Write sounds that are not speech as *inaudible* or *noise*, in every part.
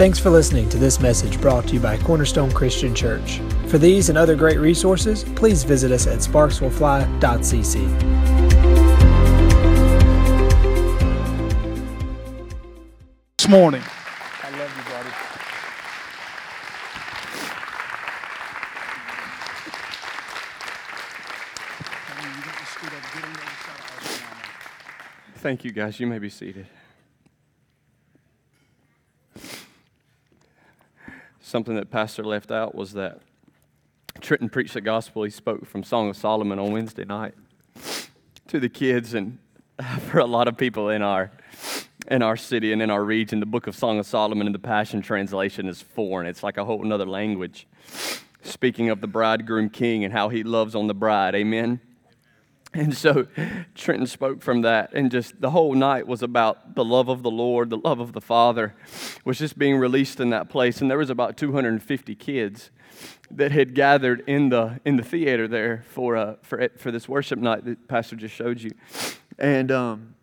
Thanks for listening to this message brought to you by Cornerstone Christian Church. For these and other great resources, please visit us at sparkswillfly.cc. This morning. I love you, buddy. Thank you, guys. You may be seated. Something that Pastor left out was that Trenton preached the gospel. He spoke from Song of Solomon on Wednesday night to the kids and *laughs* for a lot of people in our in our city and in our region. The book of Song of Solomon in the Passion Translation is foreign. It's like a whole other language. Speaking of the bridegroom king and how he loves on the bride. Amen. And so Trenton spoke from that, and just the whole night was about the love of the Lord, the love of the Father, was just being released in that place. And there was about 250 kids that had gathered in the in the theater there for uh, for for this worship night that Pastor just showed you, and um,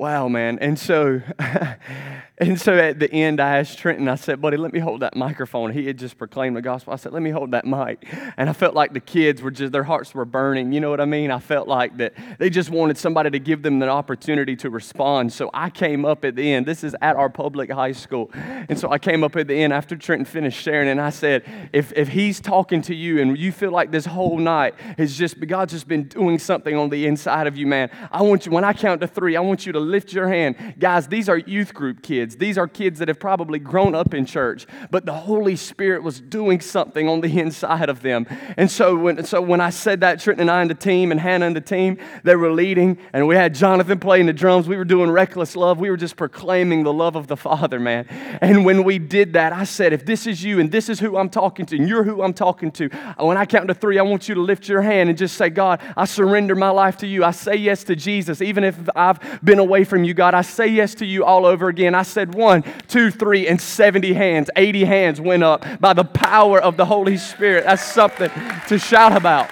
wow, man. And so *laughs* and so at the end, I asked Trenton. I said, "Buddy, let me hold that microphone." He had just proclaimed the gospel. I said, "Let me hold that mic," and I felt like the kids were just their hearts were burning. You know what I mean? I felt like that they just wanted somebody to give them the opportunity to respond. So I came up at the end. This is at our public high school, and so I came up at the end after Trenton finished sharing, and I said, "If if he's talking to you and you feel like this whole night has just God's just been doing something on the inside of you, man, I want you when I count to three, I want you to lift your hand, guys. These are youth group kids." These are kids that have probably grown up in church, but the Holy Spirit was doing something on the *laughs* inside of them. And so when, so when I said that, Trenton and I and the team and Hannah and the team, they were leading, and we had Jonathan playing the drums. We were doing reckless love. We were just proclaiming the love of the Father, man. And when we did that, I said, if this is you and this is who I'm talking to, and you're who I'm talking to, when I count to three, I want you to lift your hand and just say, God, I surrender my life to you. I say yes to Jesus. Even if I've been away from you, God, I say yes to you all over again. I said one, two, three, and 70 hands, 80 hands went up by the power of the Holy Spirit. That's something to shout about.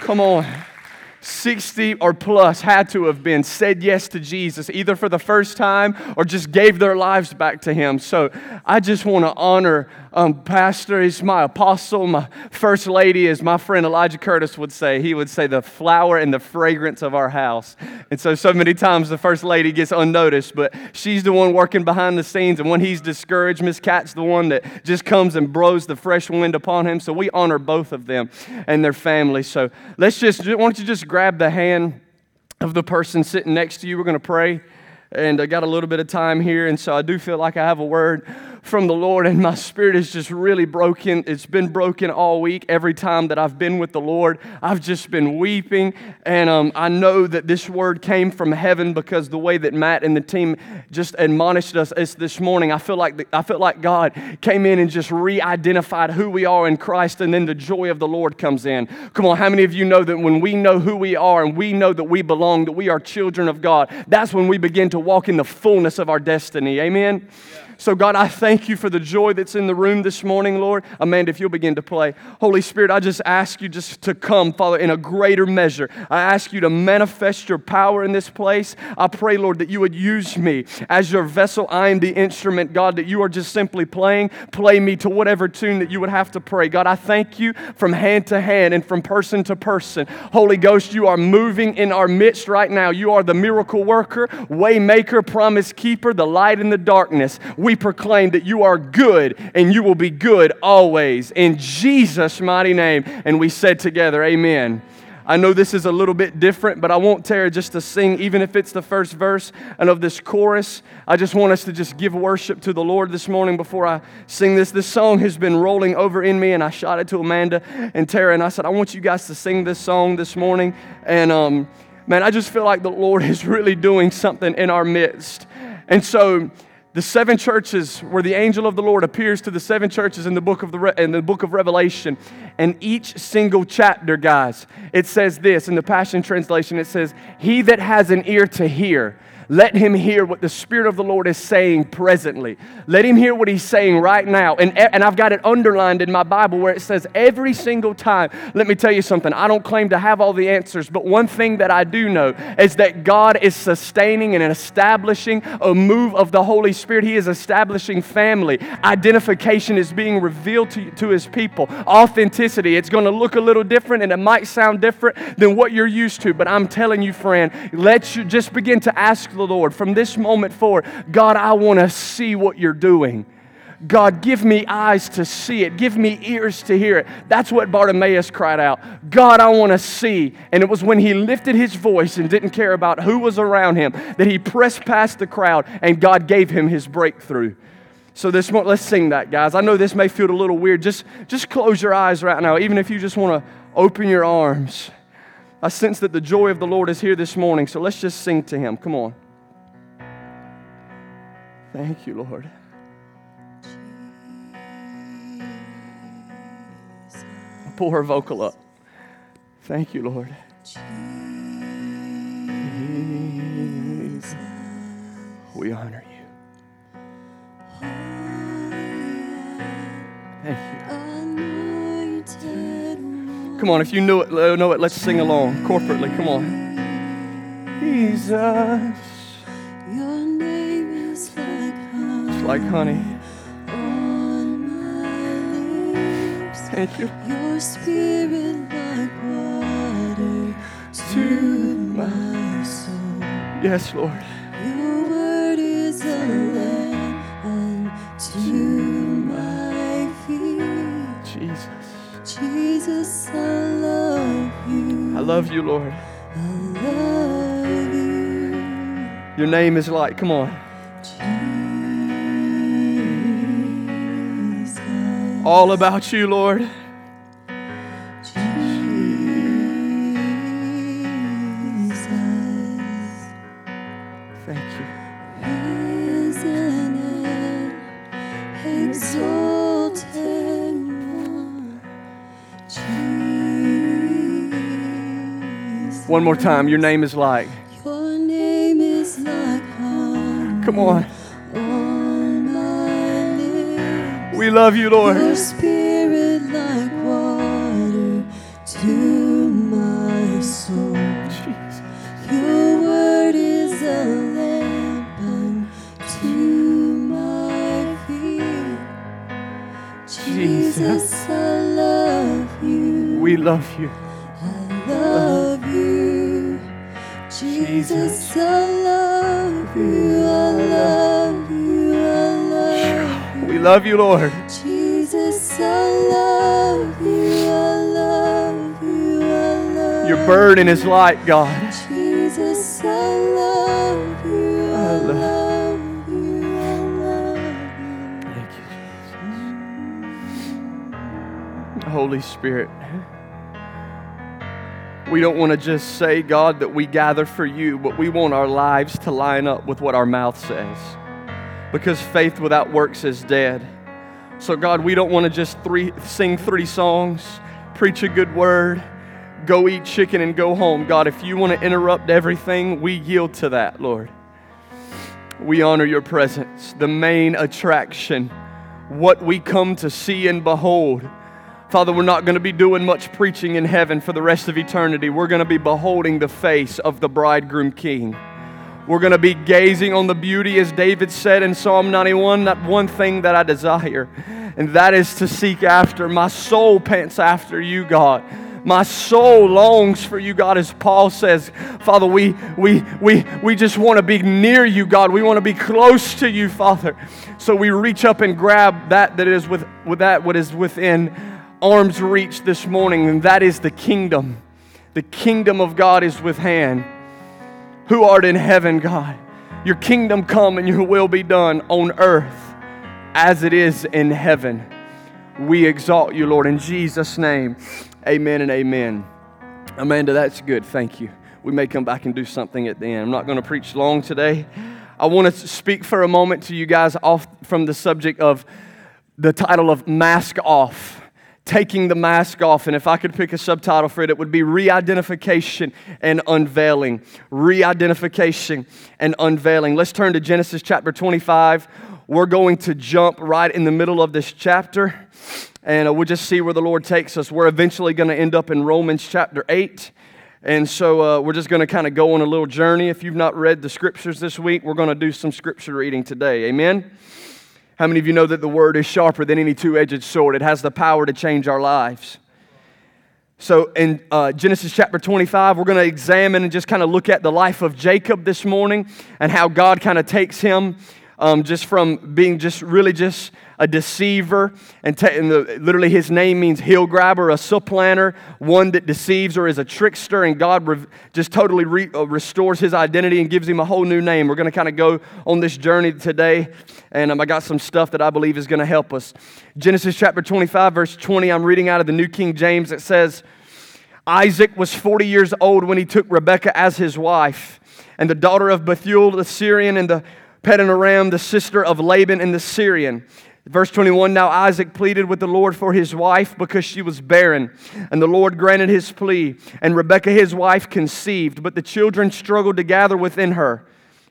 Come on. 60 or plus had to have been said yes to Jesus, either for the first time or just gave their lives back to Him. So I just want to honor um, Pastor. He's my apostle, my first lady, as my friend Elijah Curtis would say. He would say, the flower and the fragrance of our house. And so, so many times the first lady gets unnoticed, but she's the one working behind the scenes. And when he's discouraged, Miss Cat's the one that just comes and blows the fresh wind upon him. So we honor both of them and their family. So let's just, why don't you just grab the hand of the person sitting next to you. We're going to pray. And I got a little bit of time here, and so I do feel like I have a word from the Lord, and my spirit is just really broken. It's been broken all week. Every time that I've been with the Lord, I've just been weeping. And um, I know that this word came from heaven because the way that Matt and the team just admonished us this morning, I feel like the, I feel like God came in and just re-identified who we are in Christ, and then the joy of the Lord comes in. Come on, how many of you know that when we know who we are and we know that we belong, that we are children of God, that's when we begin to walk in the fullness of our destiny. Amen. Yeah. So, God, I thank you for the joy that's in the room this morning, Lord. Amanda, if you'll begin to play. Holy Spirit, I just ask you just to come, Father, in a greater measure. I ask you to manifest your power in this place. I pray, Lord, that you would use me as your vessel. I am the instrument, God, that you are just simply playing. Play me to whatever tune that you would have to pray. God, I thank you from hand to hand and from person to person. Holy Ghost, you are moving in our midst right now. You are the miracle worker, way maker, promise keeper, the light in the darkness. We we proclaim that you are good and you will be good always. In Jesus' mighty name. And we said together, Amen. I know this is a little bit different, but I want Tara just to sing, even if it's the first verse and of this chorus. I just want us to just give worship to the Lord this morning before I sing this. This song has been rolling over in me, and I shot it to Amanda and Tara, and I said, I want you guys to sing this song this morning. And um, man, I just feel like the Lord is really doing something in our midst. And so, the seven churches where the angel of the Lord appears to the seven churches in the book of the in the book of Revelation. And each single chapter, guys, it says this in the Passion Translation it says, He that has an ear to hear, let him hear what the Spirit of the Lord is saying presently. Let him hear what he's saying right now. And, and I've got it underlined in my Bible where it says every single time. Let me tell you something. I don't claim to have all the answers, but one thing that I do know is that God is sustaining and establishing a move of the Holy Spirit. He is establishing family. Identification is being revealed to, to his people. Authenticity. It's going to look a little different and it might sound different than what you're used to, but I'm telling you, friend, let you just begin to ask the Lord from this moment forward God, I want to see what you're doing. God, give me eyes to see it. Give me ears to hear it. That's what Bartimaeus cried out. God, I want to see. And it was when he lifted his voice and didn't care about who was around him that he pressed past the crowd and God gave him his breakthrough. So this morning, let's sing that, guys. I know this may feel a little weird. Just, just close your eyes right now, even if you just want to open your arms. I sense that the joy of the Lord is here this morning, so let's just sing to him. Come on. Thank you, Lord. Pull her vocal up. Thank you, Lord. We honor you. Thank you. Come on, if you know it, know it, let's sing along corporately. Come on. Jesus. Like honey. Thank you. Your spirit like water to my soul. Yes, Lord. Your word is a lamp unto my feet. Jesus. Jesus, I love you. I love you, Lord. I love you. Your name is light. Come on. All about you, Lord. Thank you. One more time. Your name is like. Your name is like. Come on. We love you, Lord. Your spirit like water to my soul. Jesus. Your word is a lamp unto my feet. Jesus, I love you. We love you. I love you. Jesus, I love you. We love you, Lord. Jesus, I love you. I love you. I love Your burden is light, God. Jesus, I love you. I love you. I love you. Thank you, Jesus. Holy Spirit, we don't want to just say, God, that we gather for you, but we want our lives to line up with what our mouth says. Because faith without works is dead. So, God, we don't want to just three, sing three songs, preach a good word, go eat chicken and go home. God, if you want to interrupt everything, we yield to that, Lord. We honor your presence, the main attraction, what we come to see and behold. Father, we're not going to be doing much preaching in heaven for the rest of eternity. We're going to be beholding the face of the bridegroom king. We're going to be gazing on the beauty, as David said in Psalm 91, that one thing that I desire, and that is to seek after. My soul pants after you, God. My soul longs for you, God, as Paul says. Father, we, we, we, we just want to be near you, God. We want to be close to you, Father. So we reach up and grab that that is with, with that what is within arm's reach this morning, and that is the kingdom. The kingdom of God is with hand. Who art in heaven, God? Your kingdom come and your will be done on earth as it is in heaven. We exalt you, Lord, in Jesus' name. Amen and amen. Amanda, that's good. Thank you. We may come back and do something at the end. I'm not going to preach long today. I want to speak for a moment to you guys off from the subject of the title of Mask Off taking the mask off. And if I could pick a subtitle for it, it would be Re Identification and Unveiling. Re Identification and Unveiling. Let's turn to Genesis chapter 25. We're going to jump right in the middle of this chapter and uh, we'll just see where the Lord takes us. We're eventually going to end up in Romans chapter 8. And so uh, we're just going to kind of go on a little journey. If you've not read the scriptures this week, we're going to do some scripture reading today. Amen? How many of you know that the word is sharper than any two edged sword? It has the power to change our lives. So in uh, Genesis chapter 25, we're going to examine and just kind of look at the life of Jacob this morning and how God kind of takes him um, just from being just really just a deceiver, and, and the, literally his name means heel grabber, a supplanter, one that deceives or is a trickster, and God re- just totally re- uh, restores his identity and gives him a whole new name. We're going to kind of go on this journey today, and um, I got some stuff that I believe is going to help us. Genesis chapter 25, verse 20, I'm reading out of the New King James. It says, Isaac was 40 years old when he took Rebekah as his wife, and the daughter of Bethuel the Syrian and the Paddan-aram, the sister of Laban and the Syrian. Verse 21 Now Isaac pleaded with the Lord for his wife because she was barren, and the Lord granted his plea. And Rebekah, his wife, conceived, but the children struggled to gather within her.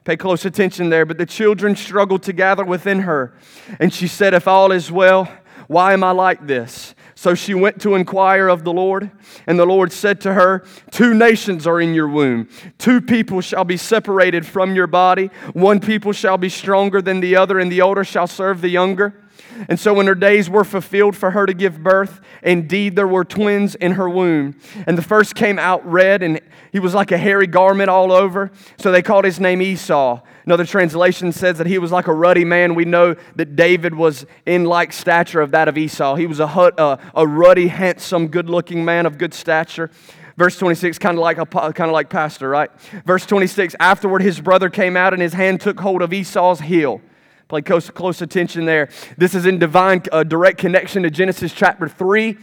Pay close attention there. But the children struggled to gather within her. And she said, If all is well, why am I like this? So she went to inquire of the Lord, and the Lord said to her, Two nations are in your womb. Two people shall be separated from your body. One people shall be stronger than the other, and the older shall serve the younger. And so, when her days were fulfilled for her to give birth, indeed there were twins in her womb. And the first came out red, and he was like a hairy garment all over. So they called his name Esau. Another translation says that he was like a ruddy man. We know that David was in like stature of that of Esau. He was a, a, a ruddy, handsome, good looking man of good stature. Verse 26, kind of like a kind of like pastor, right? Verse 26, afterward his brother came out and his hand took hold of Esau's heel. Play close, close attention there. This is in divine uh, direct connection to Genesis chapter 3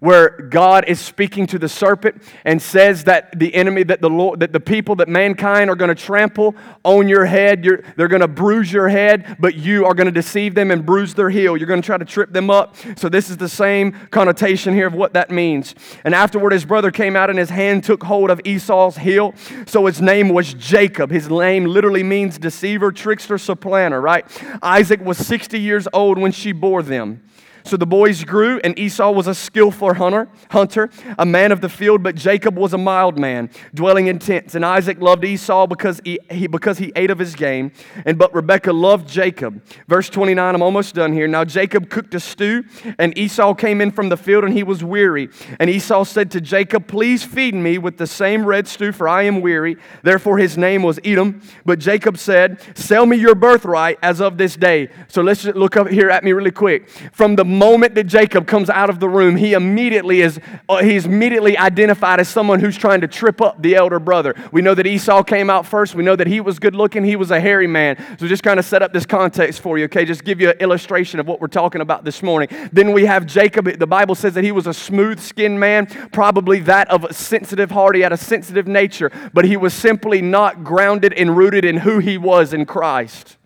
where God is speaking to the serpent and says that the enemy, that the Lord, that the people, that mankind are going to trample on your head. You're, they're going to bruise your head, but you are going to deceive them and bruise their heel. You're going to try to trip them up. So this is the same connotation here of what that means. And afterward, his brother came out and his hand took hold of Esau's heel. So his name was Jacob. His name literally means deceiver, trickster, supplanter, right? Isaac was 60 years old when she bore them. So the boys grew, and Esau was a skillful hunter, hunter, a man of the field, but Jacob was a mild man, dwelling in tents. And Isaac loved Esau because he, he, because he ate of his game, and but Rebekah loved Jacob. Verse 29, I'm almost done here. Now Jacob cooked a stew, and Esau came in from the field, and he was weary. And Esau said to Jacob, Please feed me with the same red stew, for I am weary. Therefore his name was Edom. But Jacob said, Sell me your birthright as of this day. So let's look up here at me really quick. From the moment that Jacob comes out of the room, he immediately is uh, he's immediately identified as someone who's trying to trip up the elder brother. We know that Esau came out first. We know that he was good looking. He was a hairy man. So just kind of set up this context for you, okay? Just give you an illustration of what we're talking about this morning. Then we have Jacob. The Bible says that he was a smooth-skinned man, probably that of a sensitive heart. He had a sensitive nature, but he was simply not grounded and rooted in who he was in Christ.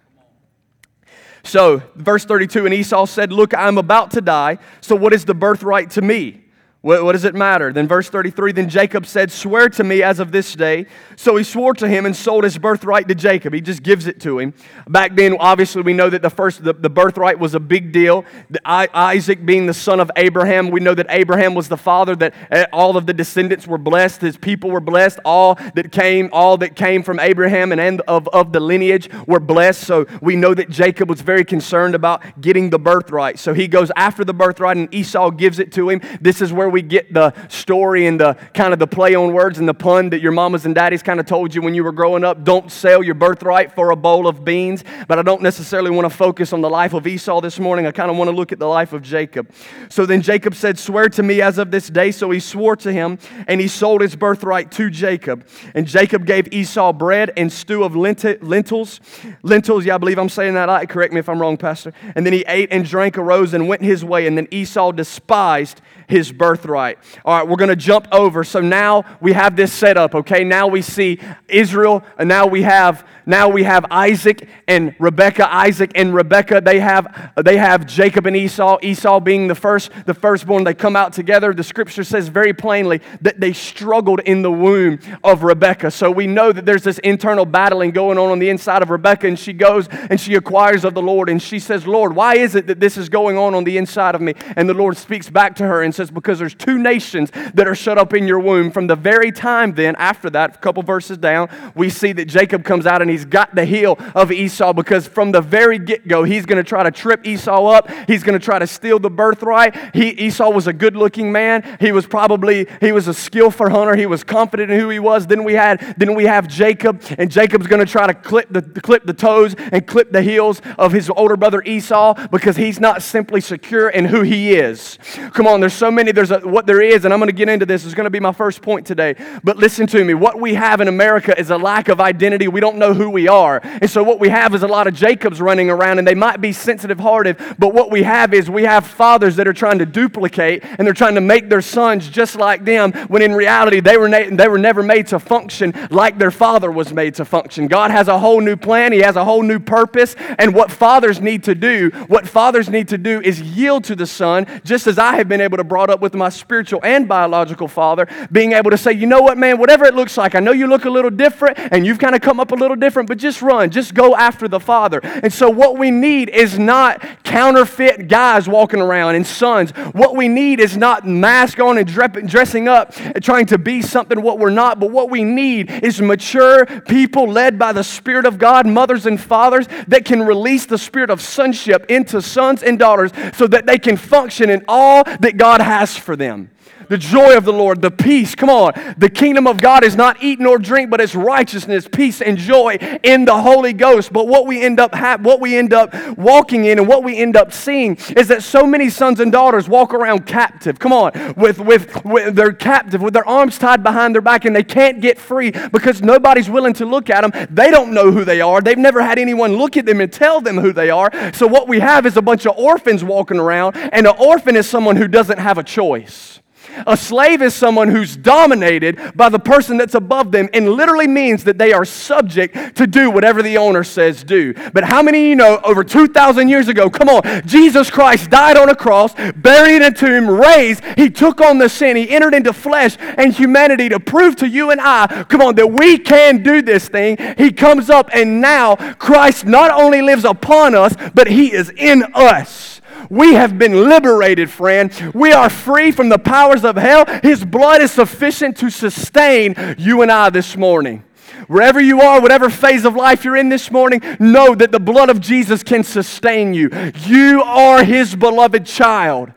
So, verse 32 And Esau said, Look, I'm about to die, so what is the birthright to me? What, what, does it matter? Then, verse 33 Then Jacob said, Swear to me as of this day. So he swore to him and sold his birthright to Jacob. He just gives it to him. Back then, obviously, we know that the first, the, the birthright was a big deal. The, I, Isaac being the son of Abraham, we know that Abraham was the father, that eh, all of the descendants were blessed, his people were blessed. All that came, all that came from Abraham and, and of, of the lineage were blessed. So we know that Jacob was very concerned about getting the birthright. So he goes after the birthright and Esau gives it to him. This is where we get the story and the kind of the play on words and the pun that your mamas and daddies kind of told you when you were growing up. Don't sell your birthright for a bowl of beans. But I don't necessarily want to focus on the life of Esau this morning. I kind of want to look at the life of Jacob. So then Jacob said, Swear to me as of this day. So he swore to him and he sold his birthright to Jacob. And Jacob gave Esau bread and stew of lentils. Lentils, yeah, I believe I'm saying that right. Correct me if I'm wrong, Pastor. And then he ate and drank, arose, and went his way. And then Esau despised his birthright. All right, we're going to jump over. So now we have this set up, okay? Now we see Israel, and now we have now we have Isaac and Rebekah. Isaac and Rebekah, they have they have Jacob and Esau. Esau being the first, the firstborn. They come out together. The scripture says very plainly that they struggled in the womb of Rebekah. So we know that there's this internal battling going on on the inside of Rebekah, and she goes and she acquires of the Lord, and she says, Lord, why is it that this is going on on the inside of me? And the Lord speaks back to her and says, Because there's two nations that are shut up in your womb. From the very time then, after that, a couple verses down, we see that Jacob comes out and he's got the heel of Esau because from the very get go, he's going to try to trip Esau up. He's going to try to steal the birthright. He, Esau was a good looking man. He was probably, he was a skillful hunter. He was confident in who he was. Then we had, then we have Jacob, and Jacob's going to try to clip the, clip the toes and clip the heels of his older brother Esau because he's not simply secure in who he is. Come on, there's so many, there's a, what there is, and I'm going to get into this. Is going to be my first point today. But listen to me. What we have in America is a lack of identity. We don't know who we are. And so what we have is a lot of Jacobs running around, and they might be sensitive hearted, but what we have is we have fathers that are trying to duplicate and they're trying to make their sons just like them when in reality they were, na- they were never made to function like their father was made to function. God has a whole new plan, He has a whole new purpose, and what fathers need to do, what fathers need to do is yield to the son, just as I have been able to brought up with my spiritual and biological father, being able to say, you know what, man, whatever it looks like, I know you look a little different and you've kind of come up a little different, but just run, just go after the father. And so what we need is not counterfeit guys walking around and sons. What we need is not mask on and dressing up, and trying to be something what we're not, but what we need is mature people led by the Spirit of God, mothers and fathers that can release the spirit of sonship into sons and daughters so that they can function in all that God has for them the joy of the Lord, the peace. Come on. The kingdom of God is not eat nor drink, but it's righteousness, peace, and joy in the Holy Ghost. But what we end up ha- what we end up walking in and what we end up seeing is that so many sons and daughters walk around captive. Come on, with, with, with they're captive with their arms tied behind their back and they can't get free because nobody's willing to look at them. They don't know who they are. They've never had anyone look at them and tell them who they are. So what we have is a bunch of orphans walking around, and an orphan is someone who doesn't have a choice. A slave is someone who's dominated by the person that's above them and literally means that they are subject to do whatever the owner says do. But how many you know over 2,000 years ago, come on, Jesus Christ died on a cross, buried in a tomb, raised, he took on the sin, he entered into flesh and humanity to prove to you and I, come on, that we can do this thing. He comes up and now Christ not only lives upon us, but he is in us. We have been liberated, friend. We are free from the powers of hell. His blood is sufficient to sustain you and I this morning. Wherever you are, whatever phase of life you're in this morning, know that the blood of Jesus can sustain you. You are his beloved child.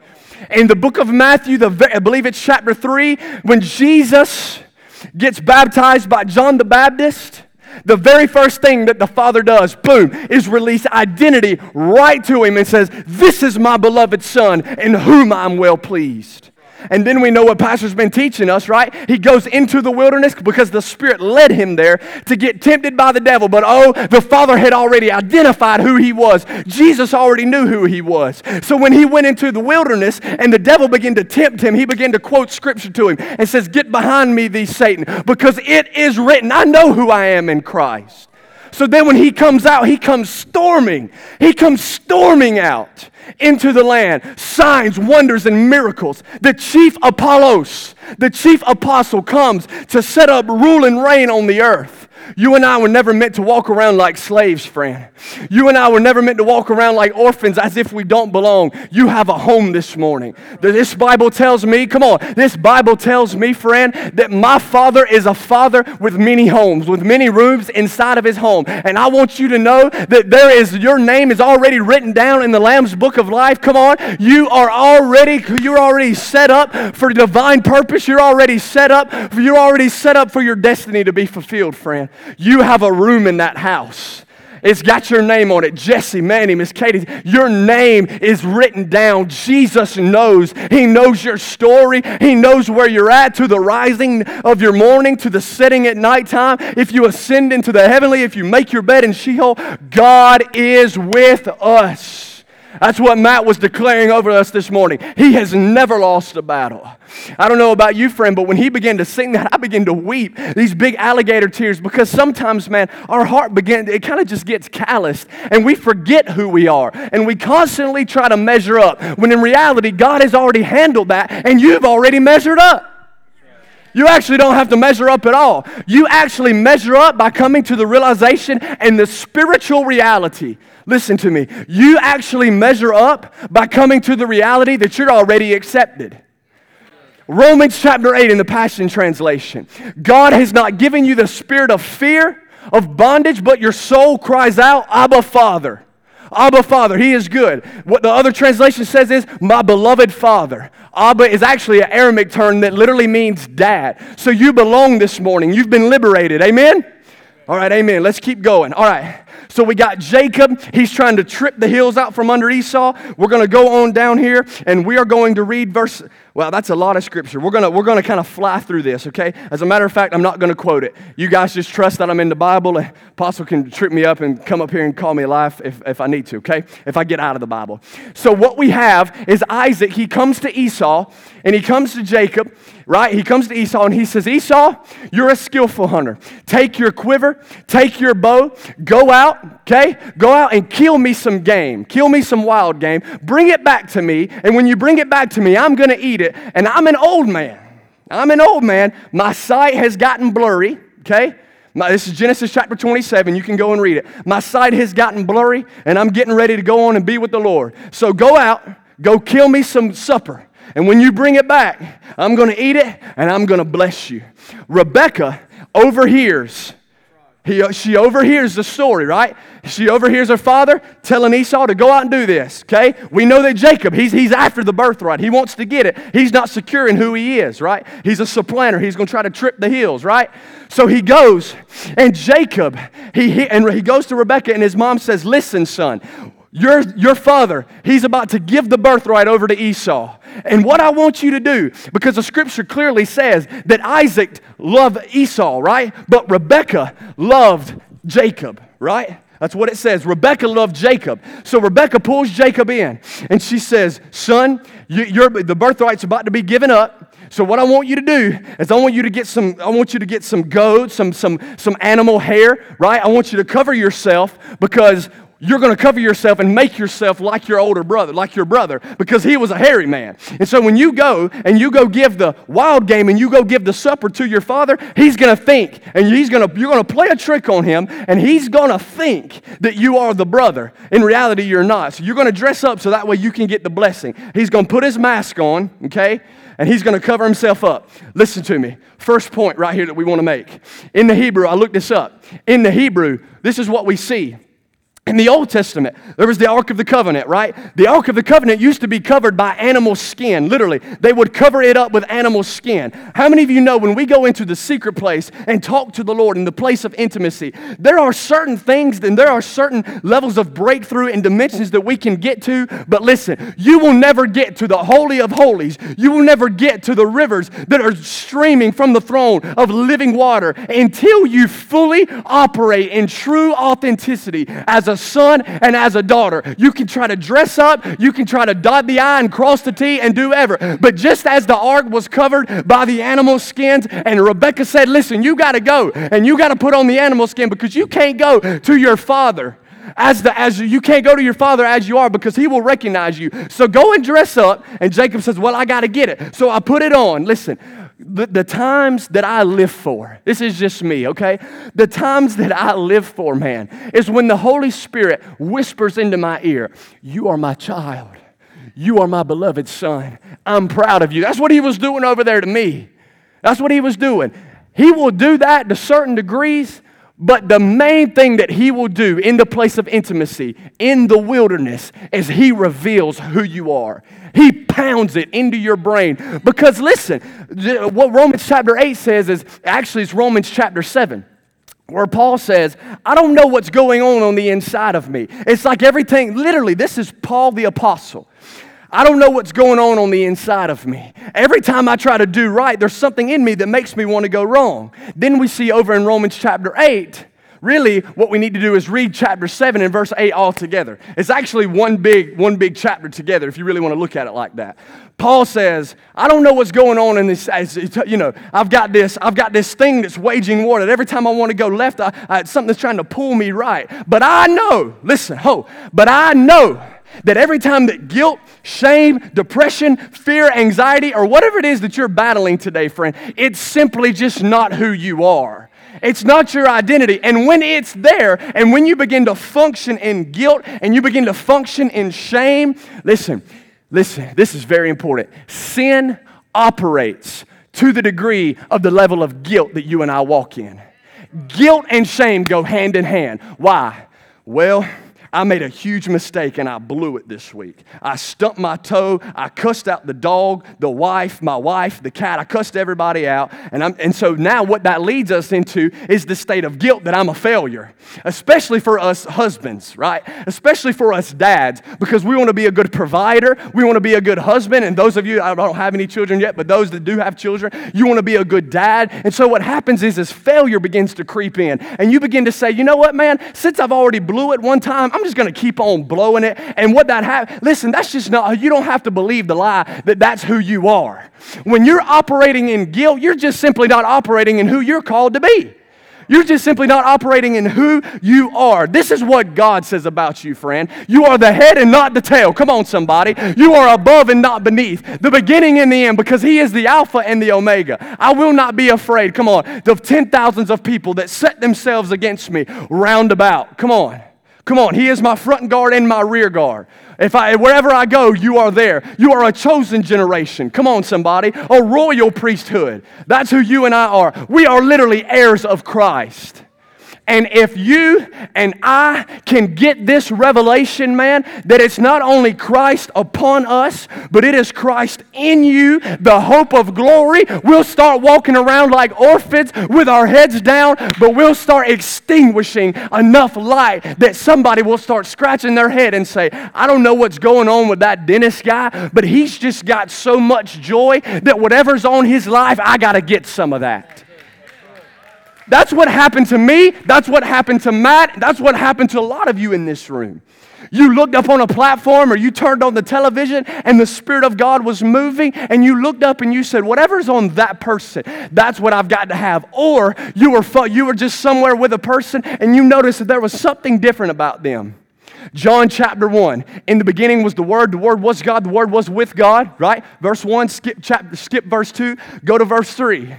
In the book of Matthew, the, I believe it's chapter 3, when Jesus gets baptized by John the Baptist, the very first thing that the Father does, boom, is release identity right to him and says, This is my beloved Son in whom I'm well pleased. And then we know what Pastor's been teaching us, right? He goes into the wilderness because the Spirit led him there to get tempted by the devil. But oh, the Father had already identified who he was. Jesus already knew who he was. So when he went into the wilderness and the devil began to tempt him, he began to quote scripture to him and says, Get behind me, thee Satan, because it is written, I know who I am in Christ. So then when he comes out, he comes storming. He comes storming out into the land. Signs, wonders, and miracles. The chief Apollos, the chief apostle, comes to set up rule and reign on the earth. You and I were never meant to walk around like slaves, friend. You and I were never meant to walk around like orphans as if we don't belong. You have a home this morning. This Bible tells me, come on, this Bible tells me, friend, that my father is a father with many homes, with many rooms inside of his home. And I want you to know that there is, your name is already written down in the Lamb's book of life. Come on. You are already, you're already set up for divine purpose. You're already set up, you're already set up for your destiny to be fulfilled, friend. You have a room in that house. It's got your name on it. Jesse, Manny, Miss Katie. Your name is written down. Jesus knows. He knows your story. He knows where you're at to the rising of your morning, to the setting at nighttime. If you ascend into the heavenly, if you make your bed in Sheol, God is with us. That's what Matt was declaring over us this morning. He has never lost a battle. I don't know about you, friend, but when he began to sing that, I began to weep these big alligator tears because sometimes, man, our heart begin it kind of just gets calloused and we forget who we are and we constantly try to measure up when in reality, God has already handled that and you've already measured up. You actually don't have to measure up at all. You actually measure up by coming to the realization and the spiritual reality. Listen to me. You actually measure up by coming to the reality that you're already accepted. Romans chapter 8 in the Passion Translation. God has not given you the spirit of fear, of bondage, but your soul cries out, Abba, Father. Abba, Father, He is good. What the other translation says is, My beloved Father. Abba is actually an Aramaic term that literally means dad. So you belong this morning. You've been liberated. Amen? All right, amen. Let's keep going. All right. So we got Jacob. He's trying to trip the hills out from under Esau. We're going to go on down here and we are going to read verse. Well, that's a lot of scripture. We're going to, we're going to kind of fly through this, okay? As a matter of fact, I'm not going to quote it. You guys just trust that I'm in the Bible. Apostle can trip me up and come up here and call me a alive if, if I need to, okay? If I get out of the Bible. So what we have is Isaac. He comes to Esau and he comes to Jacob, right? He comes to Esau and he says, Esau, you're a skillful hunter. Take your quiver, take your bow, go out, okay? Go out and kill me some game. Kill me some wild game. Bring it back to me. And when you bring it back to me, I'm going to eat it it, and I'm an old man. I'm an old man. My sight has gotten blurry, okay? My, this is Genesis chapter 27. You can go and read it. My sight has gotten blurry, and I'm getting ready to go on and be with the Lord. So go out, go kill me some supper. And when you bring it back, I'm going to eat it and I'm going to bless you. Rebecca overhears he, she overhears the story, right? She overhears her father telling Esau to go out and do this, okay? We know that Jacob, he's, he's after the birthright. He wants to get it. He's not secure in who he is, right? He's a supplanter. He's going to try to trip the hills, right? So he goes, and Jacob, he, he, and he goes to Rebekah, and his mom says, Listen, son, your, your father, he's about to give the birthright over to Esau. And what I want you to do, because the scripture clearly says that Isaac loved Esau, right? But Rebekah loved Jacob, right? That's what it says. Rebecca loved Jacob. So Rebecca pulls Jacob in and she says, Son, you, the birthright's about to be given up. So what I want you to do is I want you to get some, I want you to get some goats, some, some, some animal hair, right? I want you to cover yourself because you're going to cover yourself and make yourself like your older brother, like your brother, because he was a hairy man. And so when you go and you go give the wild game and you go give the supper to your father, he's going to think and he's going to, you're going to play a trick on him and he's going to think that you are the brother. In reality, you're not. So you're going to dress up so that way you can get the blessing. He's going to put his mask on, okay? and he's going to cover himself up. Listen to me. First point right here that we want to make. In the Hebrew, I looked this up. In the Hebrew, this is what we see. In the Old Testament, there was the Ark of the Covenant, right? The Ark of the Covenant used to be covered by animal skin, literally. They would cover it up with animal skin. How many of you know when we go into the secret place and talk to the Lord in the place of intimacy, there are certain things and there are certain levels of breakthrough and dimensions that we can get to, but listen, you will never get to the Holy of Holies. You will never get to the rivers that are streaming from the throne of living water until you fully operate in true authenticity as a son and as a daughter. You can try to dress up, you can try to dot the I and cross the T and do ever. But just as the ark was covered by the animal skins, and Rebecca said, Listen, you got to go and you got to put on the animal skin because you can't go to your father as the as you can't go to your father as you are because he will recognize you. So go and dress up. And Jacob says, Well, I got to get it. So I put it on. Listen, the, the times that I live for, this is just me, okay? The times that I live for, man, is when the Holy Spirit whispers into my ear, You are my child. You are my beloved son. I'm proud of you. That's what he was doing over there to me. That's what he was doing. He will do that to certain degrees, but the main thing that he will do in the place of intimacy, in the wilderness, is he reveals who you are. He pounds it into your brain. Because listen, what Romans chapter 8 says is actually it's Romans chapter 7 where Paul says, I don't know what's going on on the inside of me. It's like everything, literally, this is Paul the Apostle. I don't know what's going on on the inside of me. Every time I try to do right, there's something in me that makes me want to go wrong. Then we see over in Romans chapter 8 Really, what we need to do is read chapter 7 and verse 8 all together. It's actually one big, one big chapter together if you really want to look at it like that. Paul says, I don't know what's going on in this, you know, I've got this, I've got this thing that's waging war that every time I want to go left, I, I, something's trying to pull me right. But I know, listen, ho, but I know that every time that guilt, shame, depression, fear, anxiety, or whatever it is that you're battling today, friend, it's simply just not who you are. It's not your identity. And when it's there, and when you begin to function in guilt and you begin to function in shame, listen, listen, this is very important. Sin operates to the degree of the level of guilt that you and I walk in. Guilt and shame go hand in hand. Why? Well, I made a huge mistake and I blew it this week. I stumped my toe. I cussed out the dog, the wife, my wife, the cat. I cussed everybody out. And, I'm, and so now what that leads us into is the state of guilt that I'm a failure, especially for us husbands, right? Especially for us dads, because we want to be a good provider. We want to be a good husband. And those of you, I don't have any children yet, but those that do have children, you want to be a good dad. And so what happens is, is failure begins to creep in. And you begin to say, you know what, man? Since I've already blew it one time, I'm just going to keep on blowing it. And what that happens, listen, that's just not, you don't have to believe the lie that that's who you are. When you're operating in guilt, you're just simply not operating in who you're called to be. You're just simply not operating in who you are. This is what God says about you, friend. You are the head and not the tail. Come on, somebody. You are above and not beneath, the beginning and the end, because He is the Alpha and the Omega. I will not be afraid, come on, of ten thousands of people that set themselves against me round about. Come on. Come on, He is my front guard and my rear guard. If I, wherever I go, you are there. You are a chosen generation. Come on, somebody. A royal priesthood. That's who you and I are. We are literally heirs of Christ. And if you and I can get this revelation, man, that it's not only Christ upon us, but it is Christ in you, the hope of glory, we'll start walking around like orphans with our heads down, but we'll start extinguishing enough light that somebody will start scratching their head and say, I don't know what's going on with that dentist guy, but he's just got so much joy that whatever's on his life, I got to get some of that. That's what happened to me. That's what happened to Matt. That's what happened to a lot of you in this room. You looked up on a platform or you turned on the television and the Spirit of God was moving and you looked up and you said, Whatever's on that person, that's what I've got to have. Or you were, you were just somewhere with a person and you noticed that there was something different about them. John chapter 1. In the beginning was the Word, the Word was God, the Word was with God, right? Verse 1, skip, chapter, skip verse 2, go to verse 3.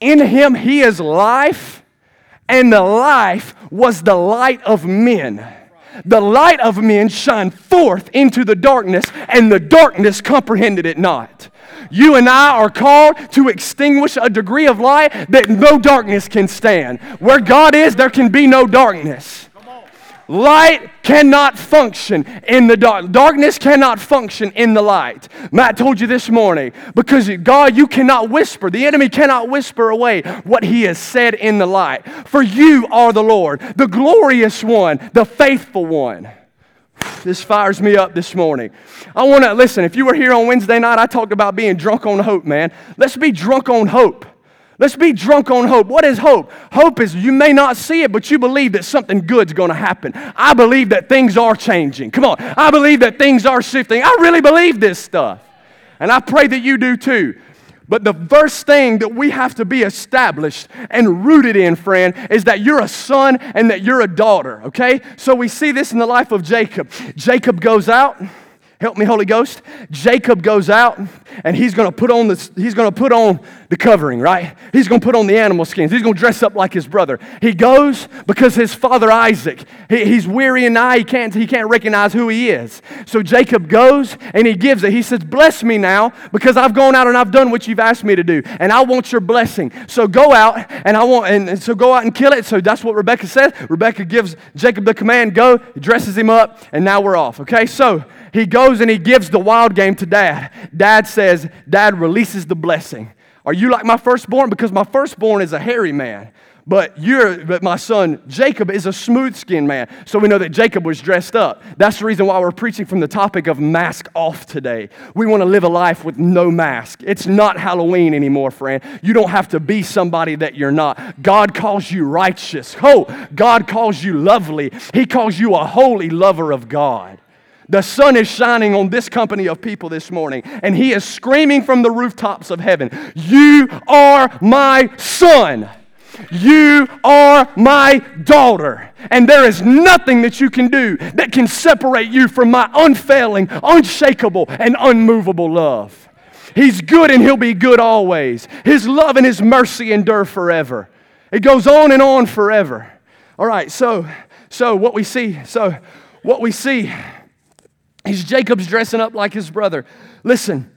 In him he is life, and the life was the light of men. The light of men shine forth into the darkness, and the darkness comprehended it not. You and I are called to extinguish a degree of light that no darkness can stand. Where God is, there can be no darkness. Light cannot function in the dark. Darkness cannot function in the light. Matt told you this morning because God, you cannot whisper. The enemy cannot whisper away what he has said in the light. For you are the Lord, the glorious one, the faithful one. This fires me up this morning. I want to listen. If you were here on Wednesday night, I talked about being drunk on hope, man. Let's be drunk on hope. Let's be drunk on hope. What is hope? Hope is you may not see it, but you believe that something good's going to happen. I believe that things are changing. Come on. I believe that things are shifting. I really believe this stuff. And I pray that you do too. But the first thing that we have to be established and rooted in, friend, is that you're a son and that you're a daughter, okay? So we see this in the life of Jacob. Jacob goes out. Help me, Holy Ghost. Jacob goes out and he's going to put on the, he's going to put on the covering, right? He's going to put on the animal skins. He's going to dress up like his brother. He goes because his father Isaac, he, he's weary and nigh. He can't, he can't recognize who he is. So Jacob goes and he gives it. He says, Bless me now because I've gone out and I've done what you've asked me to do. And I want your blessing. So go out and I want, and, and so go out and kill it. So that's what Rebecca says. Rebecca gives Jacob the command, go, dresses him up, and now we're off. Okay, so he goes and he gives the wild game to dad. Dad says, Dad releases the blessing. Are you like my firstborn? Because my firstborn is a hairy man. But you're but my son Jacob is a smooth skinned man. So we know that Jacob was dressed up. That's the reason why we're preaching from the topic of mask off today. We want to live a life with no mask. It's not Halloween anymore, friend. You don't have to be somebody that you're not. God calls you righteous. Oh, God calls you lovely. He calls you a holy lover of God. The sun is shining on this company of people this morning, and he is screaming from the rooftops of heaven, You are my son. You are my daughter. And there is nothing that you can do that can separate you from my unfailing, unshakable, and unmovable love. He's good and he'll be good always. His love and his mercy endure forever. It goes on and on forever. All right, so so what we see, so what we see is Jacob's dressing up like his brother. Listen,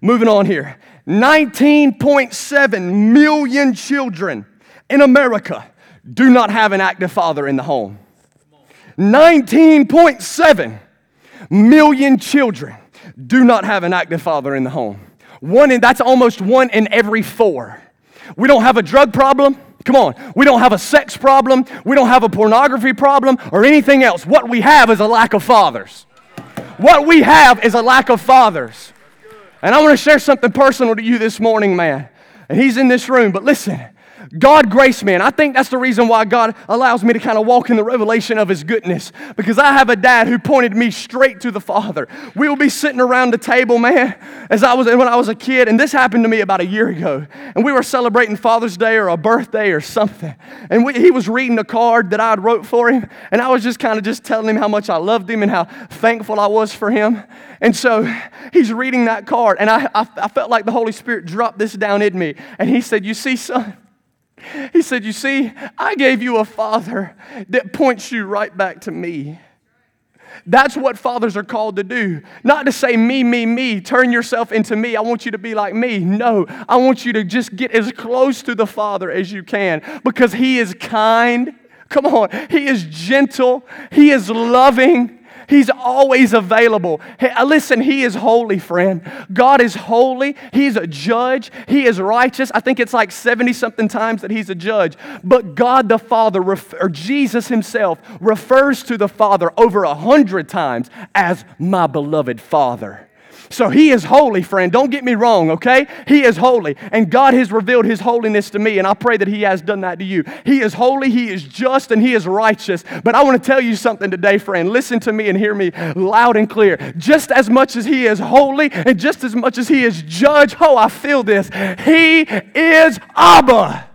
moving on here. 19.7 million children in America do not have an active father in the home. 19.7 million children do not have an active father in the home. One in, that's almost one in every four. We don't have a drug problem. Come on. We don't have a sex problem. We don't have a pornography problem or anything else. What we have is a lack of fathers. What we have is a lack of fathers. And I want to share something personal to you this morning, man. And he's in this room, but listen, God grace me, and I think that's the reason why God allows me to kind of walk in the revelation of His goodness. Because I have a dad who pointed me straight to the Father. We will be sitting around the table, man, as I was when I was a kid, and this happened to me about a year ago. And we were celebrating Father's Day or a birthday or something, and we, he was reading a card that I wrote for him, and I was just kind of just telling him how much I loved him and how thankful I was for him. And so he's reading that card, and I, I, I felt like the Holy Spirit dropped this down in me, and he said, "You see, son." He said, You see, I gave you a father that points you right back to me. That's what fathers are called to do. Not to say, me, me, me, turn yourself into me. I want you to be like me. No, I want you to just get as close to the Father as you can because He is kind. Come on, He is gentle, He is loving. He's always available. Hey, uh, listen, He is holy, friend. God is holy. He's a judge. He is righteous. I think it's like 70 something times that He's a judge. But God the Father, or Jesus Himself, refers to the Father over a hundred times as my beloved Father. So he is holy, friend. Don't get me wrong, okay? He is holy. And God has revealed his holiness to me, and I pray that he has done that to you. He is holy, he is just, and he is righteous. But I want to tell you something today, friend. Listen to me and hear me loud and clear. Just as much as he is holy and just as much as he is judge, oh, I feel this. He is Abba.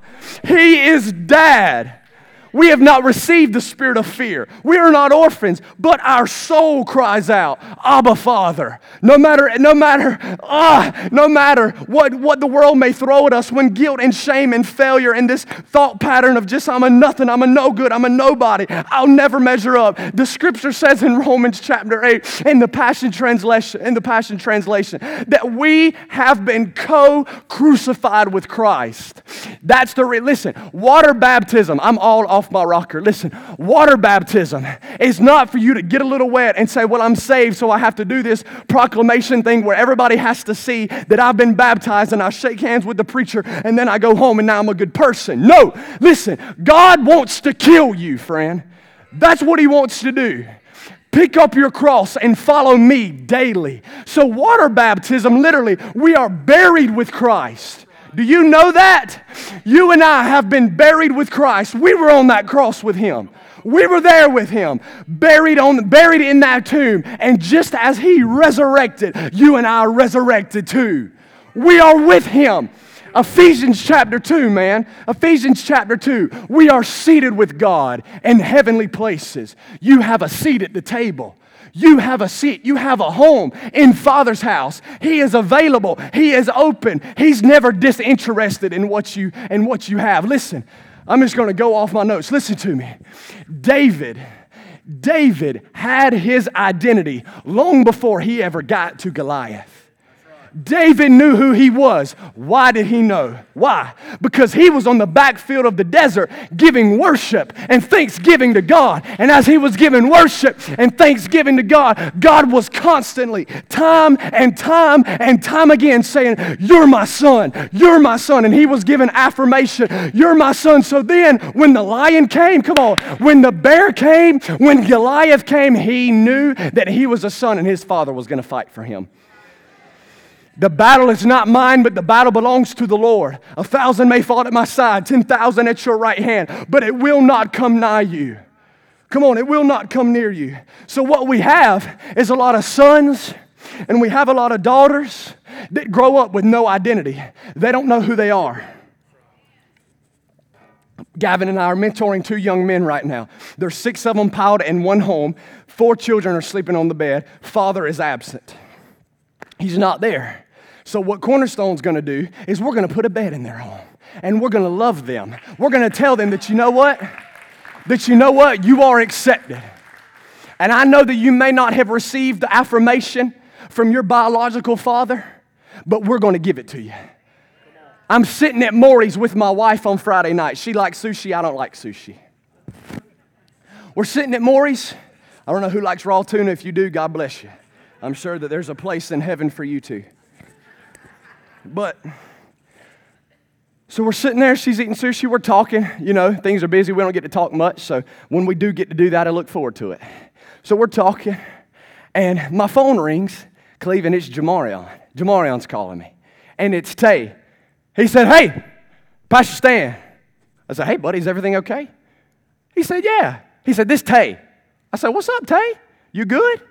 He is dad. We have not received the spirit of fear. We are not orphans, but our soul cries out, Abba, Father. No matter, no matter, ah, no matter what, what the world may throw at us when guilt and shame and failure and this thought pattern of just I'm a nothing, I'm a no good, I'm a nobody, I'll never measure up. The scripture says in Romans chapter 8 in the Passion Translation, in the Passion Translation, that we have been co-crucified with Christ. That's the re- listen, water baptism, I'm all off my rocker. Listen, water baptism is not for you to get a little wet and say, Well, I'm saved, so I have to do this proclamation thing where everybody has to see that I've been baptized and I shake hands with the preacher and then I go home and now I'm a good person. No, listen, God wants to kill you, friend. That's what He wants to do. Pick up your cross and follow me daily. So, water baptism, literally, we are buried with Christ. Do you know that? You and I have been buried with Christ. We were on that cross with Him. We were there with him, buried, on, buried in that tomb. And just as he resurrected, you and I resurrected too. We are with him. Ephesians chapter 2, man. Ephesians chapter 2. We are seated with God in heavenly places. You have a seat at the table. You have a seat. You have a home in Father's house. He is available. He is open. He's never disinterested in what you in what you have. Listen, I'm just going to go off my notes. Listen to me. David David had his identity long before he ever got to Goliath. David knew who he was. Why did he know? Why? Because he was on the backfield of the desert giving worship and thanksgiving to God. And as he was giving worship and thanksgiving to God, God was constantly, time and time and time again saying, You're my son, you're my son. And he was given affirmation, You're my son. So then when the lion came, come on, when the bear came, when Goliath came, he knew that he was a son and his father was going to fight for him. The battle is not mine, but the battle belongs to the Lord. A thousand may fall at my side, 10,000 at your right hand, but it will not come nigh you. Come on, it will not come near you. So, what we have is a lot of sons and we have a lot of daughters that grow up with no identity. They don't know who they are. Gavin and I are mentoring two young men right now. There's six of them piled in one home. Four children are sleeping on the bed. Father is absent. He's not there. So, what Cornerstone's gonna do is we're gonna put a bed in their home and we're gonna love them. We're gonna tell them that you know what? That you know what? You are accepted. And I know that you may not have received the affirmation from your biological father, but we're gonna give it to you. I'm sitting at Maury's with my wife on Friday night. She likes sushi, I don't like sushi. We're sitting at Maury's. I don't know who likes raw tuna. If you do, God bless you. I'm sure that there's a place in heaven for you too. But, so we're sitting there, she's eating sushi, we're talking. You know, things are busy, we don't get to talk much. So when we do get to do that, I look forward to it. So we're talking, and my phone rings, Cleveland, it's Jamarion. Jamarion's calling me. And it's Tay. He said, Hey, Pastor Stan. I said, Hey, buddy, is everything okay? He said, Yeah. He said, This Tay. I said, What's up, Tay? You good?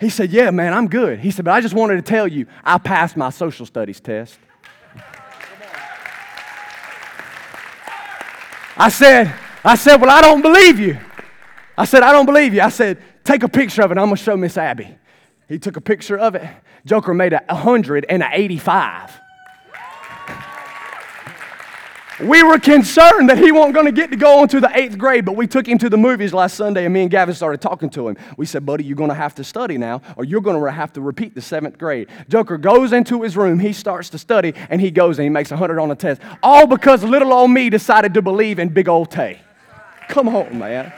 He said, Yeah, man, I'm good. He said, But I just wanted to tell you, I passed my social studies test. I said, I said, Well, I don't believe you. I said, I don't believe you. I said, Take a picture of it. I'm going to show Miss Abby. He took a picture of it. Joker made a 100 and an 85. We were concerned that he wasn't going to get to go on to the eighth grade, but we took him to the movies last Sunday, and me and Gavin started talking to him. We said, Buddy, you're going to have to study now, or you're going to have to repeat the seventh grade. Joker goes into his room, he starts to study, and he goes and he makes 100 on the test. All because little old me decided to believe in big old Tay. Come on, man.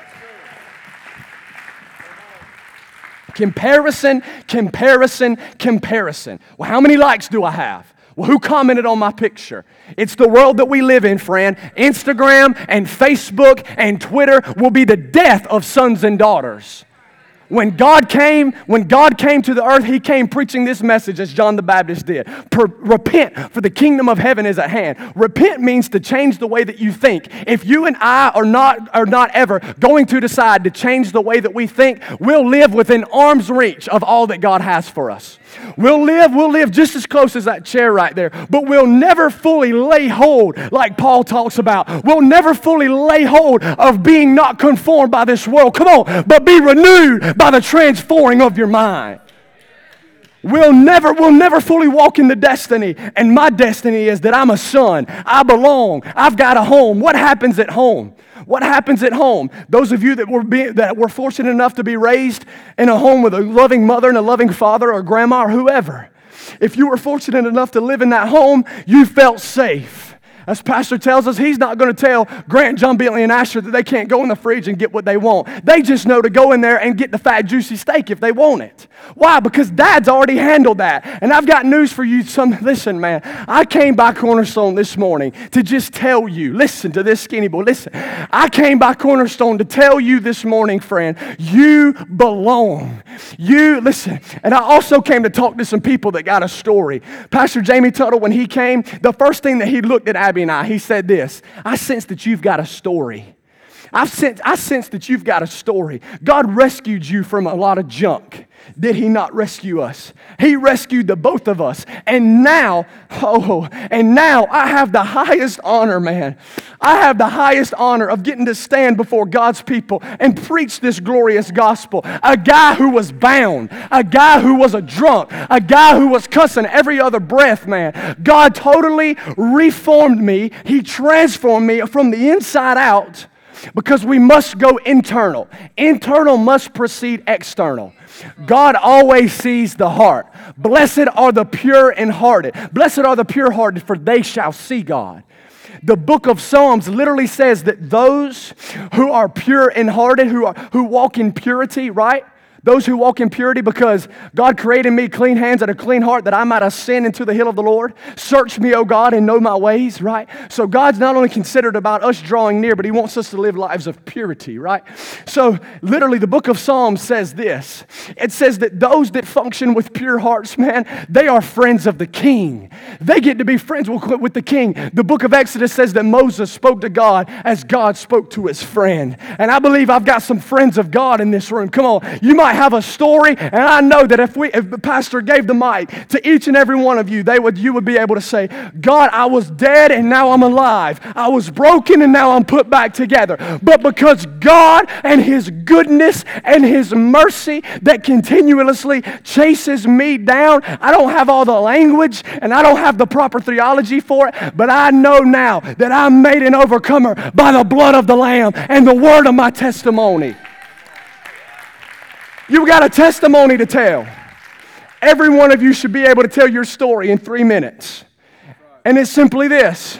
Comparison, comparison, comparison. Well, how many likes do I have? Well, who commented on my picture? It's the world that we live in, friend. Instagram and Facebook and Twitter will be the death of sons and daughters. When God came, when God came to the earth, he came preaching this message as John the Baptist did. Per- repent, for the kingdom of heaven is at hand. Repent means to change the way that you think. If you and I are not are not ever going to decide to change the way that we think, we'll live within arm's reach of all that God has for us. We'll live, we'll live just as close as that chair right there, but we'll never fully lay hold, like Paul talks about. We'll never fully lay hold of being not conformed by this world. Come on, but be renewed by the transforming of your mind. We'll never, we'll never fully walk in the destiny. And my destiny is that I'm a son. I belong. I've got a home. What happens at home? What happens at home? Those of you that were, being, that were fortunate enough to be raised in a home with a loving mother and a loving father or grandma or whoever, if you were fortunate enough to live in that home, you felt safe. As Pastor tells us, he's not going to tell Grant, John Bentley, and Asher that they can't go in the fridge and get what they want. They just know to go in there and get the fat, juicy steak if they want it. Why? Because dad's already handled that. And I've got news for you. Some, *laughs* listen, man, I came by Cornerstone this morning to just tell you, listen to this skinny boy, listen. I came by Cornerstone to tell you this morning, friend, you belong. You, listen. And I also came to talk to some people that got a story. Pastor Jamie Tuttle, when he came, the first thing that he looked at Abby and I, he said this I sense that you've got a story. I've sensed, I sense that you've got a story. God rescued you from a lot of junk. Did he not rescue us? He rescued the both of us. And now, oh, and now I have the highest honor, man. I have the highest honor of getting to stand before God's people and preach this glorious gospel. A guy who was bound, a guy who was a drunk, a guy who was cussing every other breath, man. God totally reformed me. He transformed me from the inside out Because we must go internal. Internal must precede external. God always sees the heart. Blessed are the pure in hearted. Blessed are the pure hearted, for they shall see God. The book of Psalms literally says that those who are pure in hearted, who, are, who walk in purity, right? Those who walk in purity because God created me clean hands and a clean heart that I might ascend into the hill of the Lord. Search me, O God, and know my ways, right? So God's not only considered about us drawing near, but He wants us to live lives of purity, right? So literally, the book of Psalms says this it says that those that function with pure hearts, man, they are friends of the king. They get to be friends with the king. The book of Exodus says that Moses spoke to God as God spoke to his friend. And I believe I've got some friends of God in this room. Come on, you might might have a story, and I know that if we, if the pastor gave the mic to each and every one of you, they would, you would be able to say, God, I was dead and now I'm alive. I was broken and now I'm put back together. But because God and His goodness and His mercy that continuously chases me down, I don't have all the language and I don't have the proper theology for it, but I know now that I'm made an overcomer by the blood of the Lamb and the word of my testimony. You've got a testimony to tell. Every one of you should be able to tell your story in three minutes. And it's simply this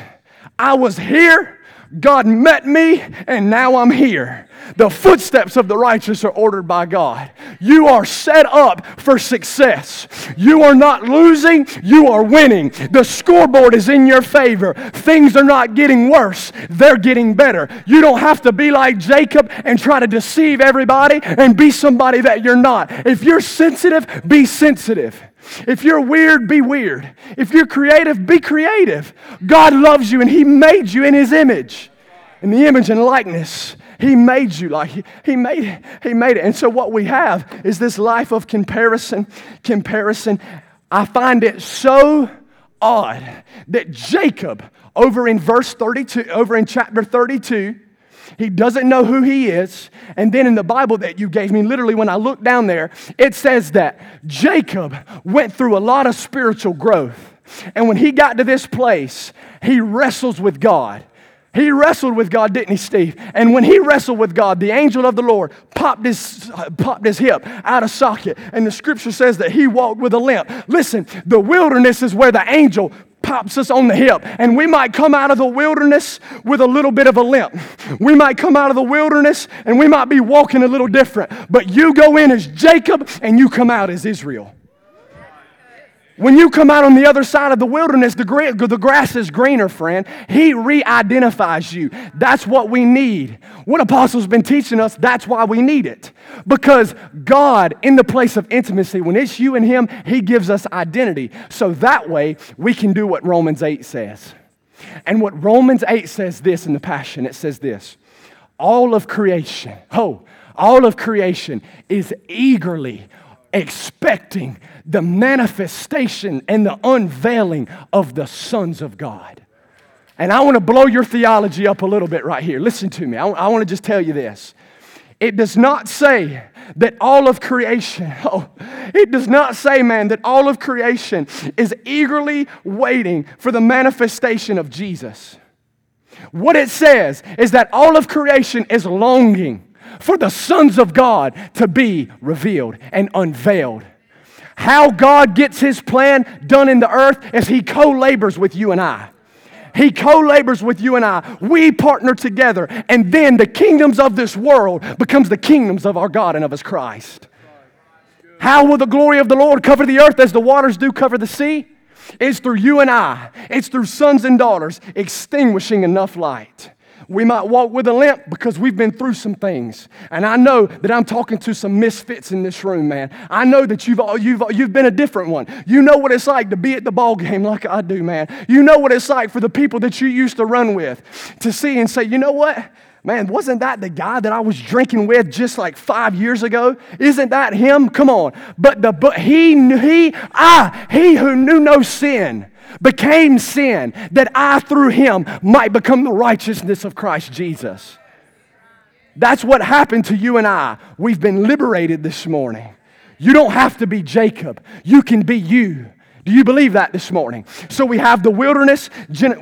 I was here, God met me, and now I'm here. The footsteps of the righteous are ordered by God. You are set up for success. You are not losing, you are winning. The scoreboard is in your favor. Things are not getting worse, they're getting better. You don't have to be like Jacob and try to deceive everybody and be somebody that you're not. If you're sensitive, be sensitive. If you're weird, be weird. If you're creative, be creative. God loves you and He made you in His image, in the image and likeness he made you like he, made. He made it. And so what we have is this life of comparison, comparison. I find it so odd that Jacob, over in verse 32, over in chapter 32, he doesn't know who he is. And then in the Bible that you gave me, literally when I look down there, it says that Jacob went through a lot of spiritual growth. And when he got to this place, he wrestles with God. He wrestled with God, didn't he, Steve? And when he wrestled with God, the angel of the Lord popped his, popped his hip out of socket. And the scripture says that he walked with a limp. Listen, the wilderness is where the angel pops us on the hip. And we might come out of the wilderness with a little bit of a limp. We might come out of the wilderness and we might be walking a little different. But you go in as Jacob and you come out as Israel. When you come out on the other side of the wilderness, the, the grass is greener, friend. He re identifies you. That's what we need. What Apostle's been teaching us, that's why we need it. Because God, in the place of intimacy, when it's you and Him, He gives us identity. So that way, we can do what Romans 8 says. And what Romans 8 says this in the Passion it says this all of creation, oh, all of creation is eagerly expecting the manifestation and the unveiling of the sons of God. And I want to blow your theology up a little bit right here. Listen to me. I, I want to just tell you this. It does not say that all of creation, *laughs* oh, it does not say, man, that all of creation is eagerly waiting for the manifestation of Jesus. What it says is that all of creation is longing for the sons of God to be revealed and unveiled. How God gets his plan done in the earth is he co labors with you and I. He co labors with you and I. We partner together, and then the kingdoms of this world becomes the kingdoms of our God and of his Christ. How will the glory of the Lord cover the earth as the waters do cover the sea? It's through you and I. It's through sons and daughters extinguishing enough light. We might walk with a limp because we've been through some things. And I know that I'm talking to some misfits in this room, man. I know that you've, you've, you've been a different one. You know what it's like to be at the ball game like I do, man. You know what it's like for the people that you used to run with to see and say, you know what? Man, wasn't that the guy that I was drinking with just like five years ago? Isn't that him? Come on. But the but he he I he who knew no sin became sin that I through him might become the righteousness of Christ Jesus. That's what happened to you and I. We've been liberated this morning. You don't have to be Jacob. You can be you. Do you believe that this morning? So we have the wilderness.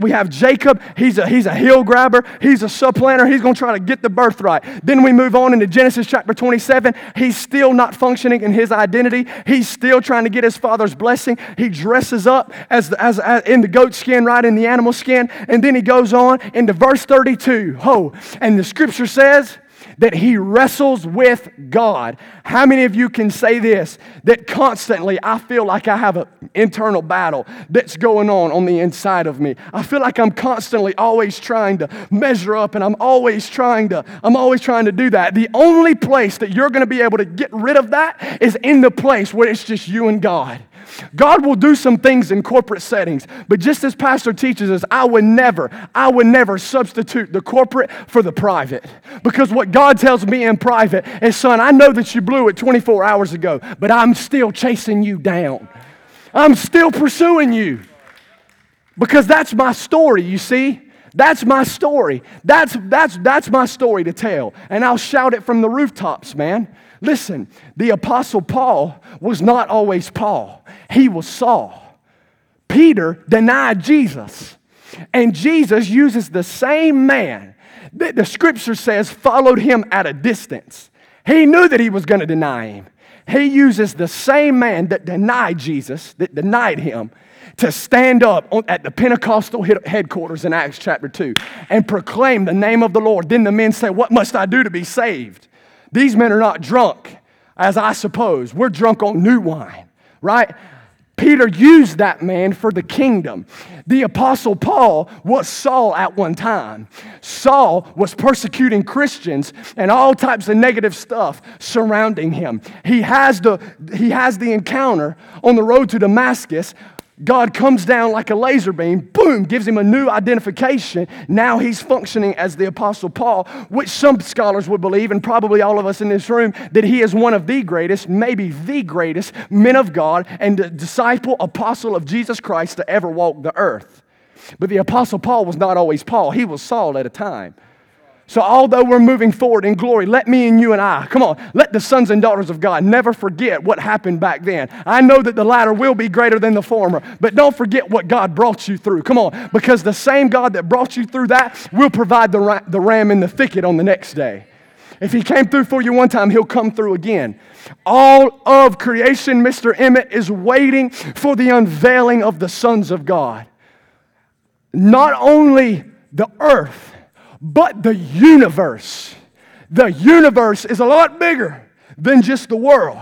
We have Jacob. He's a, he's a hill grabber. He's a supplanter. He's going to try to get the birthright. Then we move on into Genesis chapter 27. He's still not functioning in his identity. He's still trying to get his father's blessing. He dresses up as, as, as in the goat skin, right in the animal skin. And then he goes on into verse 32. Oh, and the scripture says, that he wrestles with God. How many of you can say this? That constantly I feel like I have an internal battle that's going on on the inside of me. I feel like I'm constantly always trying to measure up and I'm always trying to I'm always trying to do that. The only place that you're going to be able to get rid of that is in the place where it's just you and God. God will do some things in corporate settings, but just as Pastor teaches us, I would never, I would never substitute the corporate for the private. Because what God tells me in private is, son, I know that you blew it 24 hours ago, but I'm still chasing you down. I'm still pursuing you. Because that's my story, you see? That's my story. That's, that's, that's my story to tell. And I'll shout it from the rooftops, man. Listen, the Apostle Paul was not always Paul, he was Saul. Peter denied Jesus. And Jesus uses the same man that the scripture says followed him at a distance. He knew that he was going to deny him. He uses the same man that denied Jesus, that denied him, to stand up at the Pentecostal headquarters in Acts chapter 2 and proclaim the name of the Lord. Then the men say, What must I do to be saved? These men are not drunk, as I suppose. We're drunk on new wine, right? Peter used that man for the kingdom. The Apostle Paul was Saul at one time. Saul was persecuting Christians and all types of negative stuff surrounding him. He has the, he has the encounter on the road to Damascus God comes down like a laser beam, boom, gives him a new identification. Now he's functioning as the Apostle Paul, which some scholars would believe, and probably all of us in this room, that he is one of the greatest, maybe the greatest men of God and disciple, apostle of Jesus Christ to ever walk the earth. But the Apostle Paul was not always Paul, he was Saul at a time. So, although we're moving forward in glory, let me and you and I, come on, let the sons and daughters of God never forget what happened back then. I know that the latter will be greater than the former, but don't forget what God brought you through. Come on, because the same God that brought you through that will provide the, the ram in the thicket on the next day. If he came through for you one time, he'll come through again. All of creation, Mr. Emmett, is waiting for the unveiling of the sons of God. Not only the earth, but the universe. The universe is a lot bigger than just the world.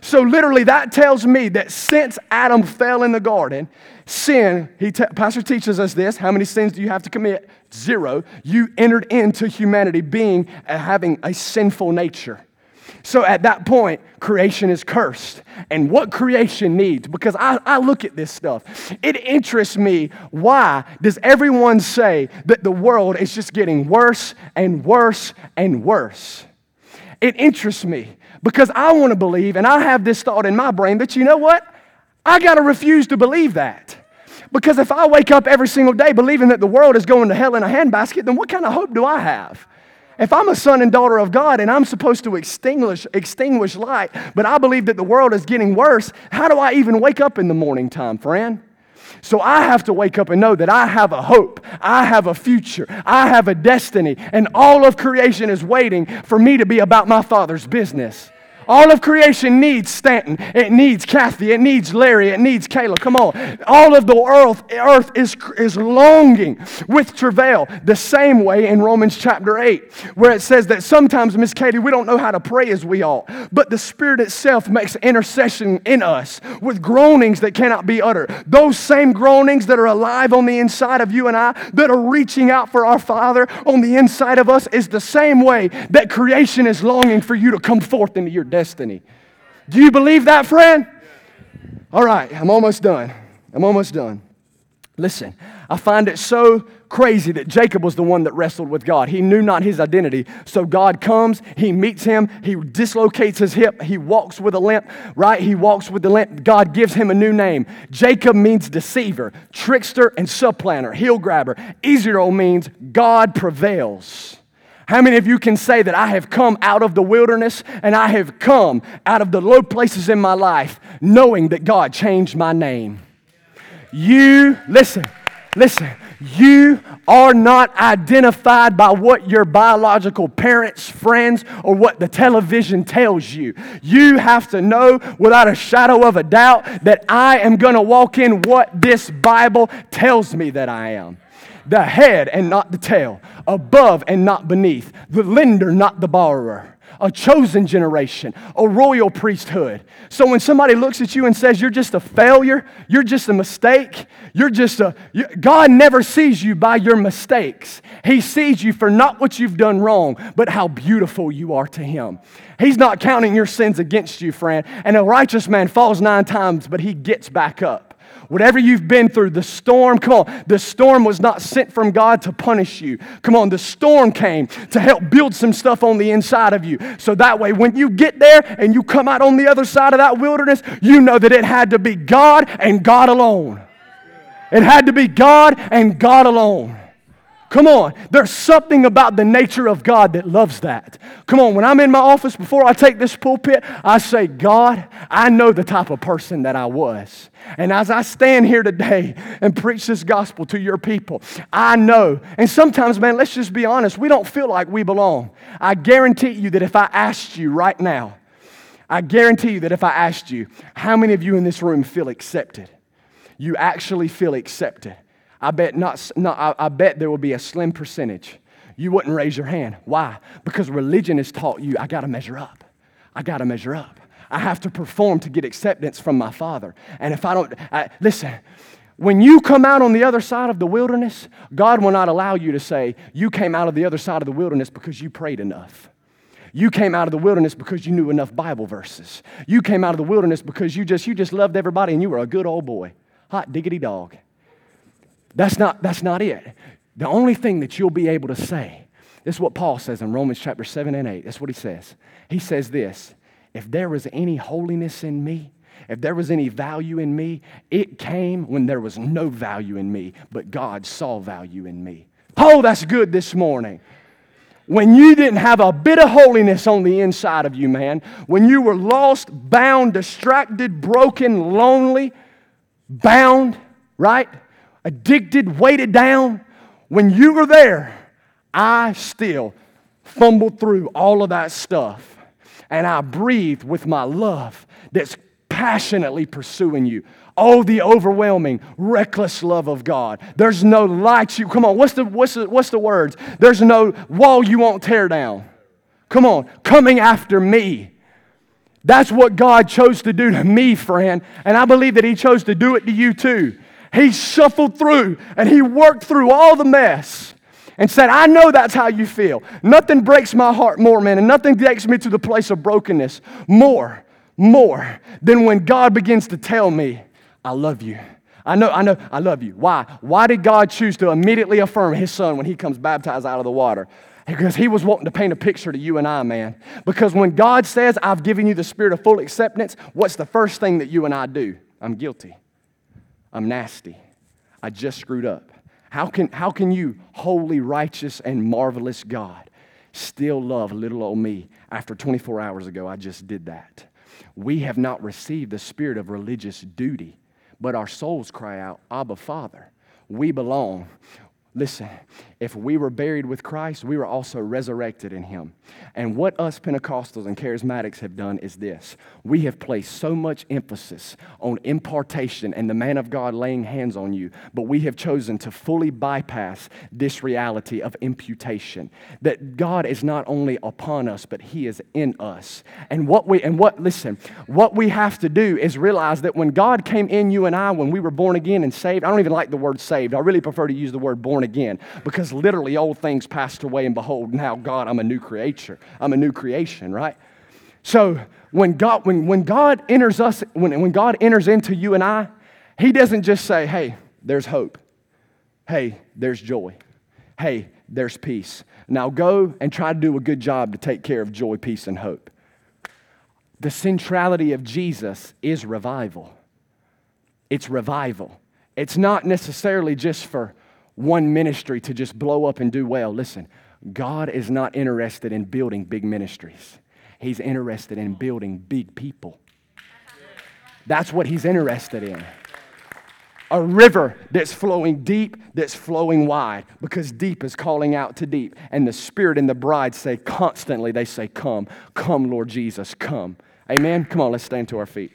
So, literally, that tells me that since Adam fell in the garden, sin, he te- Pastor teaches us this. How many sins do you have to commit? Zero. You entered into humanity being uh, having a sinful nature. So at that point, creation is cursed. And what creation needs, because I, I look at this stuff, it interests me. Why does everyone say that the world is just getting worse and worse and worse? It interests me because I want to believe, and I have this thought in my brain that you know what? I got to refuse to believe that. Because if I wake up every single day believing that the world is going to hell in a handbasket, then what kind of hope do I have? If I'm a son and daughter of God and I'm supposed to extinguish, extinguish light, but I believe that the world is getting worse, how do I even wake up in the morning time, friend? So I have to wake up and know that I have a hope, I have a future, I have a destiny, and all of creation is waiting for me to be about my Father's business. All of creation needs Stanton. It needs Kathy. It needs Larry. It needs Kayla. Come on. All of the earth, earth is, is longing with travail the same way in Romans chapter 8, where it says that sometimes, Miss Katie, we don't know how to pray as we ought, but the Spirit itself makes intercession in us with groanings that cannot be uttered. Those same groanings that are alive on the inside of you and I, that are reaching out for our Father on the inside of us, is the same way that creation is longing for you to come forth into your destiny destiny. Do you believe that, friend? All right, I'm almost done. I'm almost done. Listen, I find it so crazy that Jacob was the one that wrestled with God. He knew not his identity. So God comes, he meets him, he dislocates his hip, he walks with a limp, right? He walks with the limp. God gives him a new name. Jacob means deceiver, trickster, and supplanter, heel grabber. Israel means God prevails. How many of you can say that I have come out of the wilderness and I have come out of the low places in my life knowing that God changed my name? You, listen, listen, you are not identified by what your biological parents, friends, or what the television tells you. You have to know without a shadow of a doubt that I am going to walk in what this Bible tells me that I am the head and not the tail, above and not beneath, the lender, not the borrower a chosen generation, a royal priesthood. So when somebody looks at you and says you're just a failure, you're just a mistake, you're just a, you, God never sees you by your mistakes. He sees you for not what you've done wrong, but how beautiful you are to Him. He's not counting your sins against you, friend. And a righteous man falls nine times, but he gets back up. Whatever you've been through, the storm, come on, the storm was not sent from God to punish you. Come on, the storm came to help build some stuff on the inside of you. So that way, when you get there and you come out on the other side of that wilderness, you know that it had to be God and God alone. It had to be God and God alone. Come on. There's something about the nature of God that loves that. Come on. When I'm in my office before I take this pulpit, I say, God, I know the type of person that I was. And as I stand here today and preach this gospel to your people, I know. And sometimes, man, let's just be honest, we don't feel like we belong. I guarantee you that if I asked you right now, I guarantee you that if I asked you, how many of you in this room feel accepted? You actually feel accepted. I bet not, not I, I bet there will be a slim percentage. You wouldn't raise your hand. Why? Because religion has taught you I got to measure up. I got to measure up. I have to perform to get acceptance from my Father. And if I don't, I, listen, when you come out on the other side of the wilderness, God will not allow you to say, You came out of the other side of the wilderness because you prayed enough. You came out of the wilderness because you knew enough Bible verses. You came out of the wilderness because you just, you just loved everybody and you were a good old boy. Hot diggity dog. That's not, that's not it. The only thing that you'll be able to say, this is what Paul says in Romans chapter 7 and 8. That's what he says. He says this If there was any holiness in me, if there was any value in me, it came when there was no value in me, but God saw value in me. Oh, that's good this morning. When you didn't have a bit of holiness on the inside of you, man, when you were lost, bound, distracted, broken, lonely, bound, right? Addicted, weighted down, when you were there, I still fumbled through all of that stuff. And I breathed with my love that's passionately pursuing you. Oh, the overwhelming, reckless love of God. There's no light you. Come on, what's the, what's the, what's the words? There's no wall you won't tear down. Come on, coming after me. That's what God chose to do to me, friend. And I believe that He chose to do it to you too. He shuffled through and he worked through all the mess and said, I know that's how you feel. Nothing breaks my heart more, man, and nothing takes me to the place of brokenness more, more than when God begins to tell me, I love you. I know, I know, I love you. Why? Why did God choose to immediately affirm his son when he comes baptized out of the water? Because he was wanting to paint a picture to you and I, man. Because when God says, I've given you the spirit of full acceptance, what's the first thing that you and I do? I'm guilty. I'm nasty. I just screwed up. How can, how can you, holy, righteous, and marvelous God, still love little old me after 24 hours ago? I just did that. We have not received the spirit of religious duty, but our souls cry out, Abba, Father. We belong. Listen, if we were buried with Christ, we were also resurrected in Him. And what us Pentecostals and charismatics have done is this we have placed so much emphasis on impartation and the man of God laying hands on you, but we have chosen to fully bypass this reality of imputation that God is not only upon us, but He is in us. And what we, and what, listen, what we have to do is realize that when God came in you and I, when we were born again and saved, I don't even like the word saved, I really prefer to use the word born again because because literally old things passed away, and behold, now God, I'm a new creature. I'm a new creation, right? So when God, when, when God enters us, when, when God enters into you and I, He doesn't just say, hey, there's hope. Hey, there's joy. Hey, there's peace. Now go and try to do a good job to take care of joy, peace, and hope. The centrality of Jesus is revival. It's revival. It's not necessarily just for one ministry to just blow up and do well. Listen, God is not interested in building big ministries, He's interested in building big people. That's what He's interested in. A river that's flowing deep, that's flowing wide, because deep is calling out to deep. And the Spirit and the bride say constantly, they say, Come, come, Lord Jesus, come. Amen. Come on, let's stand to our feet.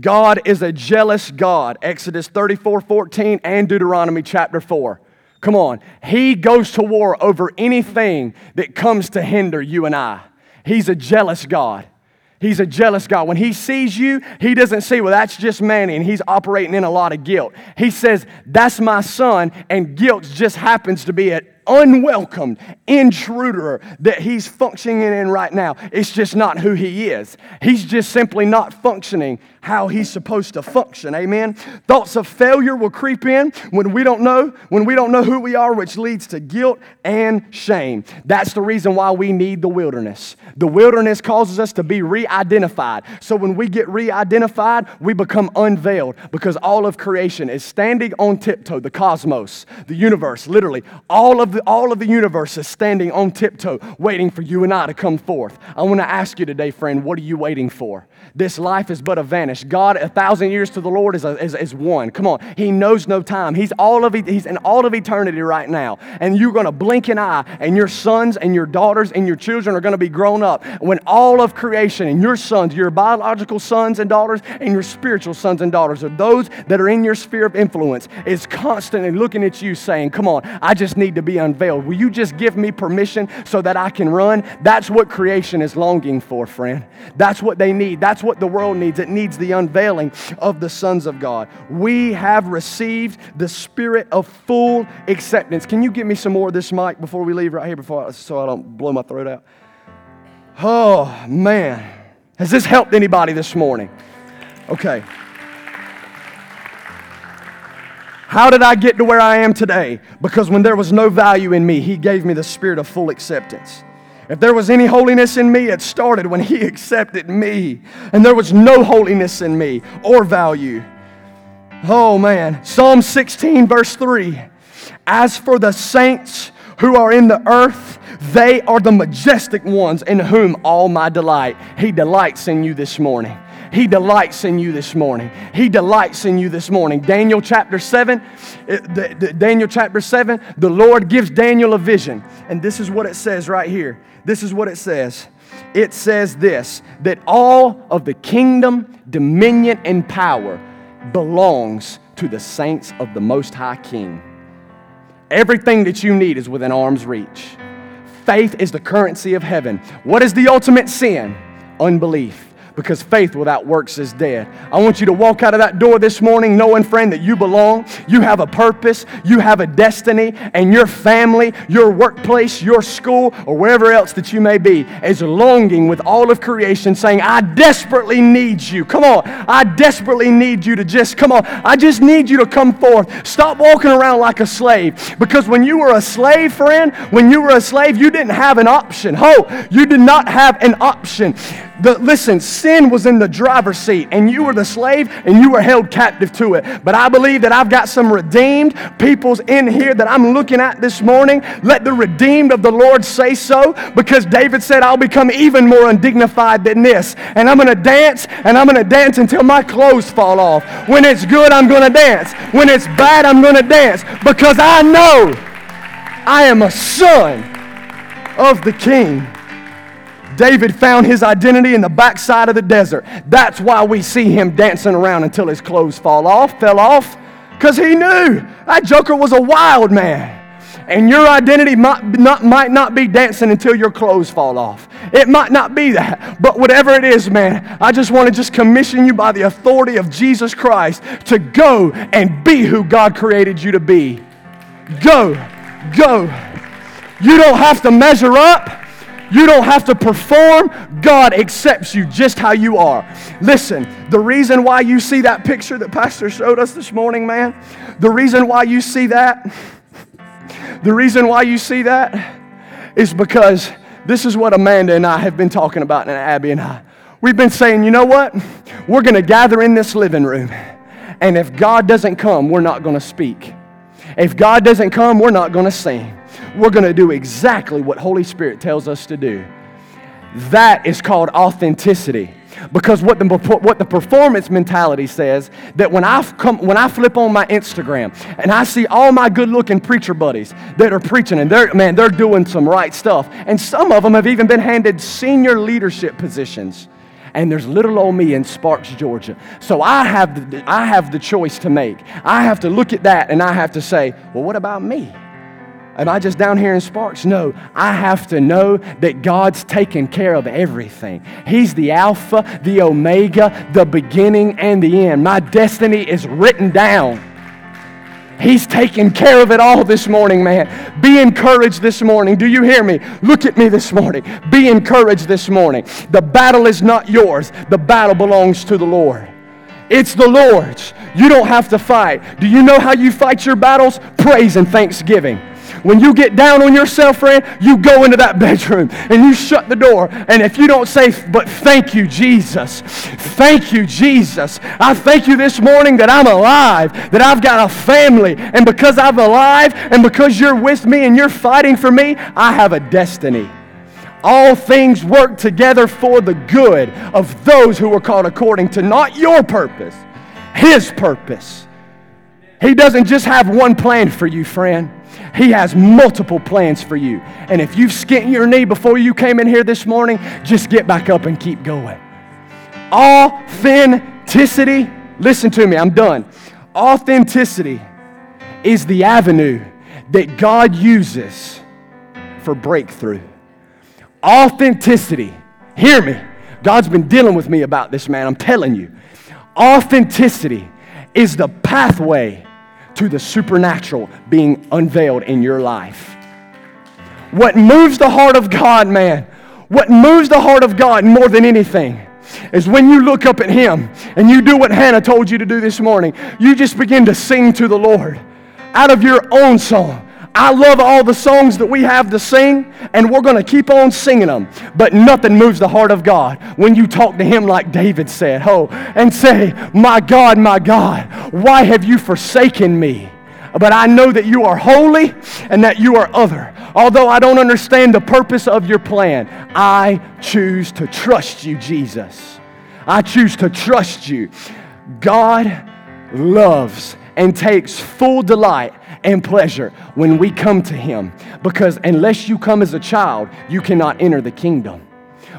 God is a jealous God. Exodus 34 14 and Deuteronomy chapter 4. Come on. He goes to war over anything that comes to hinder you and I. He's a jealous God. He's a jealous God. When he sees you, he doesn't see, well, that's just Manny, and he's operating in a lot of guilt. He says, that's my son, and guilt just happens to be an unwelcomed intruder that he's functioning in right now. It's just not who he is. He's just simply not functioning how he's supposed to function. Amen. Thoughts of failure will creep in when we don't know, when we don't know who we are, which leads to guilt and shame. That's the reason why we need the wilderness. The wilderness causes us to be re-identified. So when we get re-identified, we become unveiled because all of creation is standing on tiptoe, the cosmos, the universe, literally all of the all of the universe is standing on tiptoe, waiting for you and I to come forth. I want to ask you today, friend, what are you waiting for? This life is but a vanish. God, a thousand years to the Lord is, a, is, is one. Come on. He knows no time. He's all of He's in all of eternity right now. And you're going to blink an eye, and your sons and your daughters and your children are going to be grown up. When all of creation and your sons, your biological sons and daughters, and your spiritual sons and daughters, are those that are in your sphere of influence, is constantly looking at you saying, Come on, I just need to be unveiled. Will you just give me permission so that I can run? That's what creation is longing for, friend. That's what they need. That's what the world needs. It needs the unveiling of the sons of God. We have received the spirit of full acceptance. Can you give me some more of this mic before we leave right here before I, so I don't blow my throat out? Oh, man. Has this helped anybody this morning? Okay. How did I get to where I am today? Because when there was no value in me, He gave me the spirit of full acceptance. If there was any holiness in me, it started when He *laughs* accepted me. And there was no holiness in me or value. Oh man. Psalm 16, verse 3. As for the saints who are in the earth, they are the majestic ones in whom all my delight. He delights in you this morning. He delights in you this morning. He delights in you this morning. Daniel chapter 7, it, the, the, Daniel chapter 7, the Lord gives Daniel a vision. And this is what it says right here. This is what it says. It says this that all of the kingdom, dominion, and power belongs to the saints of the Most High King. Everything that you need is within arm's reach. Faith is the currency of heaven. What is the ultimate sin? Unbelief because faith without works is dead. I want you to walk out of that door this morning knowing, friend, that you belong, you have a purpose, you have a destiny, and your family, your workplace, your school, or wherever else that you may be is longing with all of creation, saying, I desperately need you. Come on, I desperately need you to just come on. I just need you to come forth. Stop walking around like a slave because when you were a slave, friend, when you were a slave, you didn't have an option. Ho, you did not have an option. The, listen, sin was in the driver's seat and you were the slave and you were held captive to it. But I believe that I've got some redeemed peoples in here that I'm looking at this morning. Let the redeemed of the Lord say so because David said, I'll become even more undignified than this. And I'm going to dance and I'm going to dance until my clothes fall off. When it's good, I'm going to dance. When it's bad, I'm going to dance because I know I am a son of the King. David found his identity in the backside of the desert. That's why we see him dancing around until his clothes fall off, fell off, because he knew that joker was a wild man. And your identity might not, might not be dancing until your clothes fall off. It might not be that. But whatever it is, man, I just want to just commission you by the authority of Jesus Christ to go and be who God created you to be. Go, go. You don't have to measure up. You don't have to perform. God accepts you just how you are. Listen, the reason why you see that picture that Pastor showed us this morning, man, the reason why you see that, the reason why you see that is because this is what Amanda and I have been talking about, and Abby and I. We've been saying, you know what? We're going to gather in this living room, and if God doesn't come, we're not going to speak. If God doesn't come, we're not going to sing we're going to do exactly what Holy Spirit tells us to do. That is called authenticity. Because what the, what the performance mentality says, that when I, come, when I flip on my Instagram and I see all my good looking preacher buddies that are preaching and they're, man, they're doing some right stuff. And some of them have even been handed senior leadership positions. And there's little old me in Sparks, Georgia. So I have, the, I have the choice to make. I have to look at that and I have to say, well, what about me? Am I just down here in Sparks? No, I have to know that God's taken care of everything. He's the Alpha, the Omega, the beginning, and the end. My destiny is written down. He's taking care of it all this morning, man. Be encouraged this morning. Do you hear me? Look at me this morning. Be encouraged this morning. The battle is not yours, the battle belongs to the Lord. It's the Lord's. You don't have to fight. Do you know how you fight your battles? Praise and thanksgiving. When you get down on yourself, friend, you go into that *laughs* bedroom and you shut the door. And if you don't say, but thank you, Jesus, thank you, Jesus. I thank you this morning that I'm alive, that I've got a family. And because I'm alive and because you're with me and you're fighting for me, I have a destiny. All things work together for the good of those who are called according to not your purpose, His purpose. He doesn't just have one plan for you, friend. He has multiple plans for you. And if you've skint your knee before you came in here this morning, just get back up and keep going. Authenticity, listen to me, I'm done. Authenticity is the avenue that God uses for breakthrough. Authenticity, hear me. God's been dealing with me about this, man. I'm telling you. Authenticity is the pathway to the supernatural being unveiled in your life. What moves the heart of God, man, what moves the heart of God more than anything is when you look up at Him and you do what Hannah told you to do this morning. You just begin to sing to the Lord out of your own song. I love all the songs that we have to sing, and we're going to keep on singing them. But nothing moves the heart of God when you talk to Him like David said, Oh, and say, My God, my God, why have you forsaken me? But I know that you are holy and that you are other. Although I don't understand the purpose of your plan, I choose to trust you, Jesus. I choose to trust you. God loves and takes full delight and pleasure when we come to Him. Because unless you come as a child, you cannot enter the kingdom.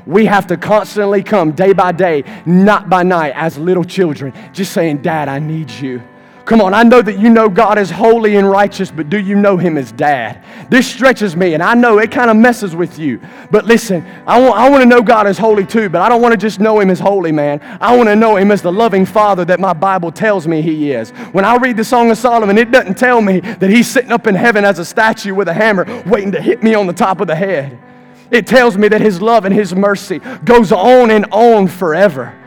We have to constantly come day by day, not by night, as little children, just saying, Dad, I need you. Come on, I know that you know God is holy and righteous, but do you know Him as dad? This stretches me, and I know it kind of messes with you. But listen, I want, I want to know God as holy too, but I don't want to just know Him as holy, man. I want to know Him as the loving Father that my Bible tells me He is. When I read the Song of Solomon, it doesn't tell me that He's sitting up in heaven as a statue with a hammer waiting to hit me on the top of the head. It tells me that His love and His mercy goes on and on forever.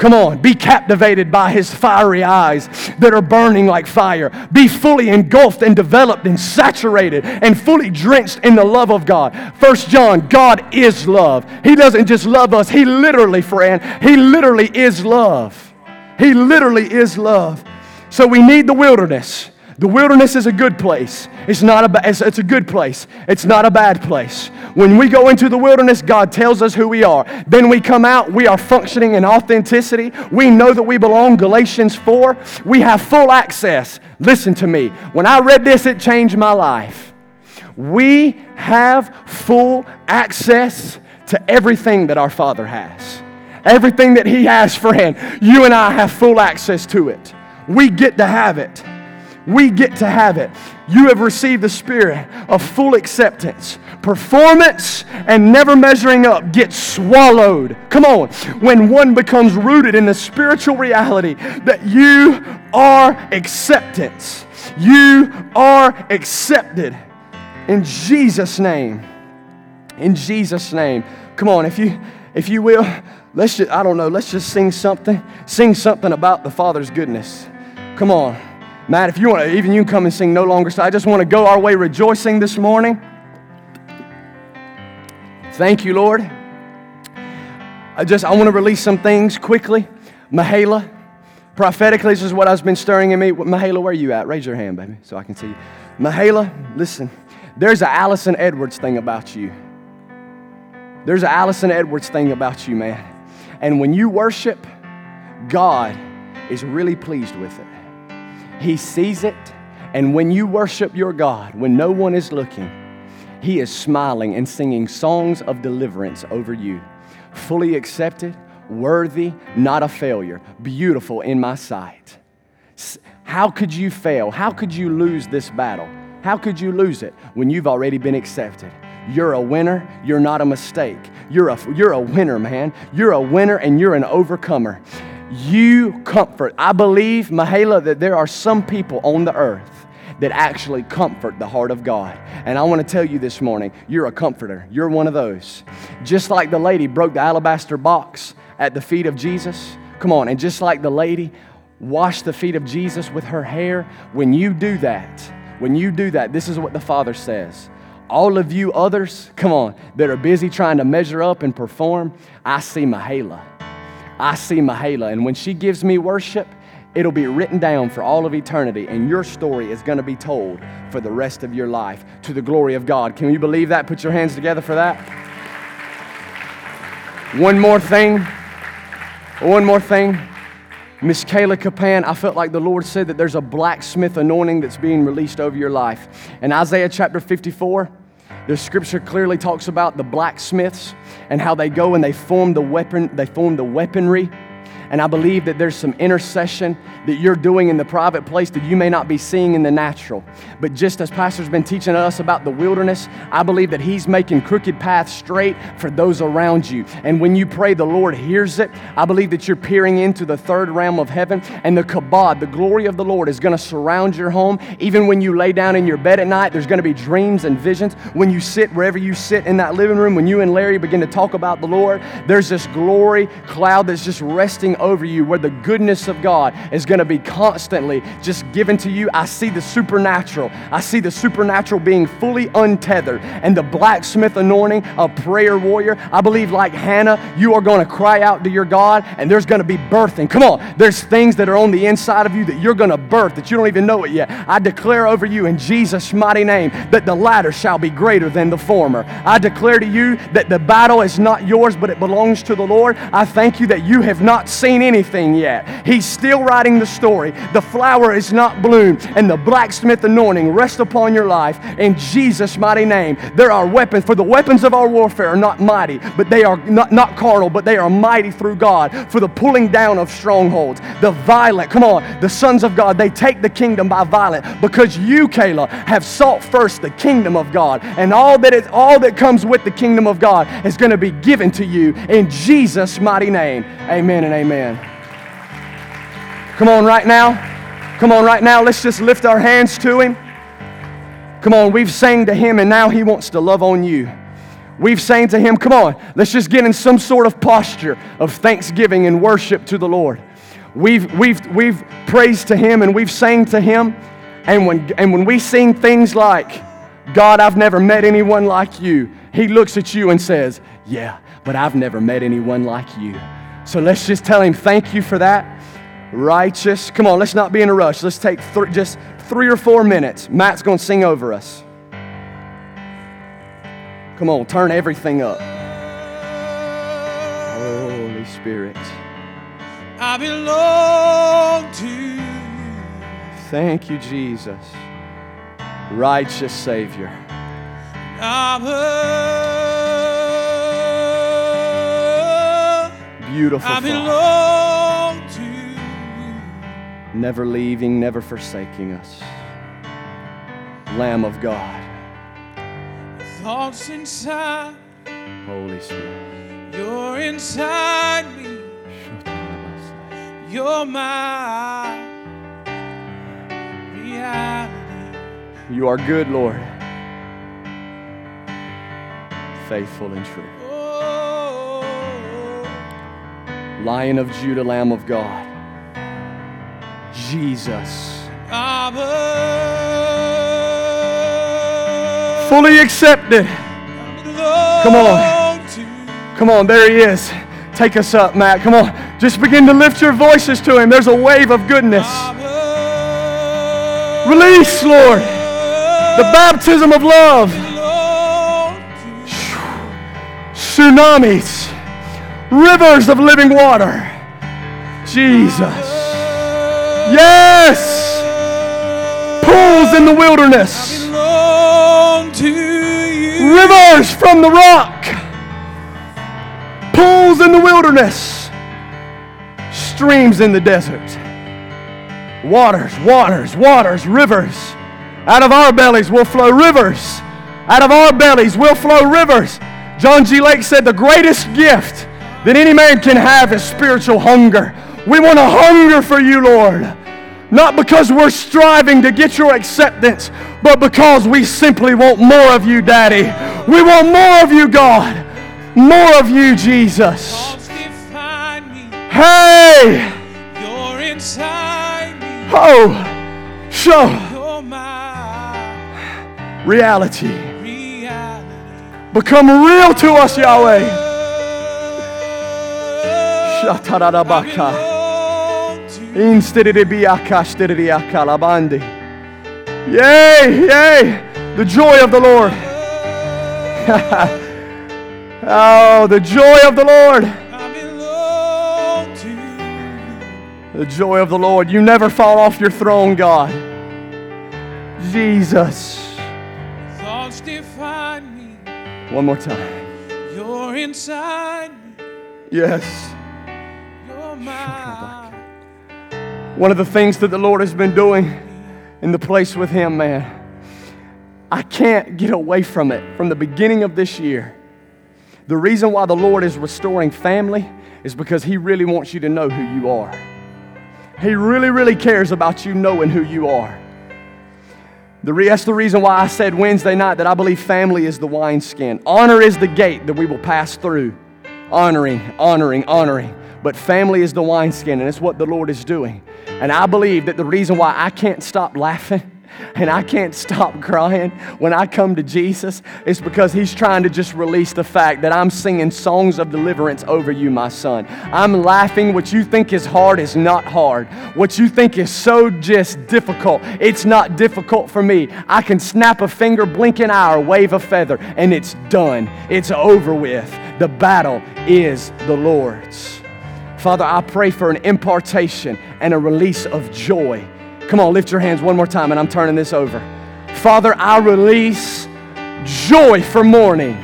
Come on, be captivated by his fiery eyes that are burning like fire. Be fully engulfed and developed and saturated and fully drenched in the love of God. First John, God is love. He doesn't just love us, he literally, friend, he literally is love. He literally is love. So we need the wilderness. The wilderness is a good place. It's not a ba- it's, it's a good place. It's not a bad place. When we go into the wilderness, God tells us who we are. Then we come out, we are functioning in authenticity. We know that we belong. Galatians 4. We have full access. Listen to me. When I read this, it changed my life. We have full access to everything that our Father has. Everything that He has, friend, you and I have full access to it. We get to have it. We get to have it. You have received the spirit of full acceptance. Performance and never measuring up gets swallowed. Come on. When one becomes rooted in the spiritual reality that you are acceptance, you are accepted in Jesus' name. In Jesus' name. Come on, if you if you will, let's just I don't know, let's just sing something. Sing something about the Father's goodness. Come on. Matt, if you want to, even you can come and sing no longer. So I just want to go our way rejoicing this morning. Thank you, Lord. I just I want to release some things quickly. Mahala, prophetically, this is what has been stirring in me. Mahala, where are you at? Raise your hand, baby, so I can see you. Mahala, listen. There's a Allison Edwards thing about you. There's an Allison Edwards thing about you, man. And when you worship, God is really pleased with it. He sees it. And when you worship your God, when no one is looking, He is smiling and singing songs of deliverance over you. Fully accepted, worthy, not a failure, beautiful in my sight. How could you fail? How could you lose this battle? How could you lose it when you've already been accepted? You're a winner. You're not a mistake. You're a, you're a winner, man. You're a winner and you're an overcomer. You comfort. I believe, Mahala, that there are some people on the earth that actually comfort the heart of God. And I want to tell you this morning, you're a comforter. You're one of those. Just like the lady broke the alabaster box at the feet of Jesus. Come on. And just like the lady washed the feet of Jesus with her hair, when you do that, when you do that, this is what the Father says. All of you others, come on, that are busy trying to measure up and perform, I see Mahala. I see Mahala. And when she gives me worship, it'll be written down for all of eternity, and your story is going to be told for the rest of your life to the glory of God. Can you believe that? Put your hands together for that. One more thing. One more thing. Miss Kayla Capan, I felt like the Lord said that there's a blacksmith anointing that's being released over your life. In Isaiah chapter 54, the scripture clearly talks about the blacksmiths and how they go and they form the weapon, they form the weaponry. And I believe that there's some intercession that you're doing in the private place that you may not be seeing in the natural. But just as Pastor's been teaching us about the wilderness, I believe that He's making crooked paths straight for those around you. And when you pray, the Lord hears it. I believe that you're peering into the third realm of heaven, and the kabod, the glory of the Lord, is going to surround your home. Even when you lay down in your bed at night, there's going to be dreams and visions. When you sit wherever you sit in that living room, when you and Larry begin to talk about the Lord, there's this glory cloud that's just resting over you where the goodness of God is going to be constantly just given to you. I see the supernatural. I see the supernatural being fully untethered and the blacksmith anointing a prayer warrior. I believe, like Hannah, you are going to cry out to your God and there's going to be birthing. Come on, there's things that are on the inside of you that you're going to birth that you don't even know it yet. I declare over you in Jesus' mighty name that the latter shall be greater than the former. I declare to you that the battle is not yours, but it belongs to the Lord. I thank you that you have not seen anything yet. He's still writing the story. The flower is not bloomed, and the blacksmith anointing rests upon your life in Jesus' mighty name. There are weapons, for the weapons of our warfare are not mighty, but they are not, not carnal, but they are mighty through God for the pulling down of strongholds. The violent, come on, the sons of God, they take the kingdom by violence because you, Kayla, have sought first the kingdom of God, and all that is all that comes with the kingdom of God is going to be given to you in Jesus' mighty name. Amen and amen. Come on, right now. Come on, right now. Let's just lift our hands to Him. Come on, we've sang to Him, and now He wants to love on you. We've sang to Him, come on, let's just get in some sort of posture of thanksgiving and worship to the Lord. We've, we've, we've praised to Him and we've sang to Him. And when, and when we sing things like, God, I've never met anyone like you, He looks at you and says, Yeah, but I've never met anyone like you. So let's just tell Him, Thank you for that righteous. Come on, let's not be in a rush. Let's take th- just three or four minutes. Matt's going to sing over us. Come on, turn everything up. Holy Spirit. I belong to you. Thank you, Jesus. Righteous Savior. I'm Beautiful I Father. belong to you. Never leaving, never forsaking us. Lamb of God. Thoughts inside, Holy Spirit. you're inside me. You're my reality. You are good, Lord. Faithful and true. Lion of Judah, Lamb of God. Jesus. I'm Fully accepted. Come on. Come on, there he is. Take us up, Matt. Come on. Just begin to lift your voices to him. There's a wave of goodness. Release, Lord, the baptism of love. Tsunamis. Rivers of living water. Jesus. Yes. Pools in the wilderness, rivers from the rock, pools in the wilderness, streams in the desert. Waters, waters, waters, rivers. Out of our bellies will flow rivers. Out of our bellies will flow rivers. John G. Lake said the greatest gift that any man can have is spiritual hunger. We want to hunger for you, Lord. Not because we're striving to get your acceptance, but because we simply want more of you, Daddy. We want more of you, God. More of you, Jesus. Thoughts define me. Hey! You're inside me. Oh! Show You're my reality. reality. Become real to us, Yahweh. Yay, yay, the joy of the Lord. *laughs* oh, the joy of the Lord. I belong to you. The joy of the Lord. You never fall off your throne, God. Jesus. Thoughts define me. One more time. You're inside me. Yes. One of the things that the Lord has been doing in the place with Him, man, I can't get away from it from the beginning of this year. The reason why the Lord is restoring family is because He really wants you to know who you are. He really, really cares about you knowing who you are. The re- that's the reason why I said Wednesday night that I believe family is the wineskin. Honor is the gate that we will pass through. Honoring, honoring, honoring. But family is the wineskin, and it's what the Lord is doing. And I believe that the reason why I can't stop laughing and I can't stop crying when I come to Jesus is because He's trying to just release the fact that I'm singing songs of deliverance over you, my son. I'm laughing. What you think is hard is not hard. What you think is so just difficult, it's not difficult for me. I can snap a finger, blink an eye, or wave a feather, and it's done. It's over with. The battle is the Lord's. Father, I pray for an impartation and a release of joy. Come on, lift your hands one more time, and I'm turning this over. Father, I release joy for mourning.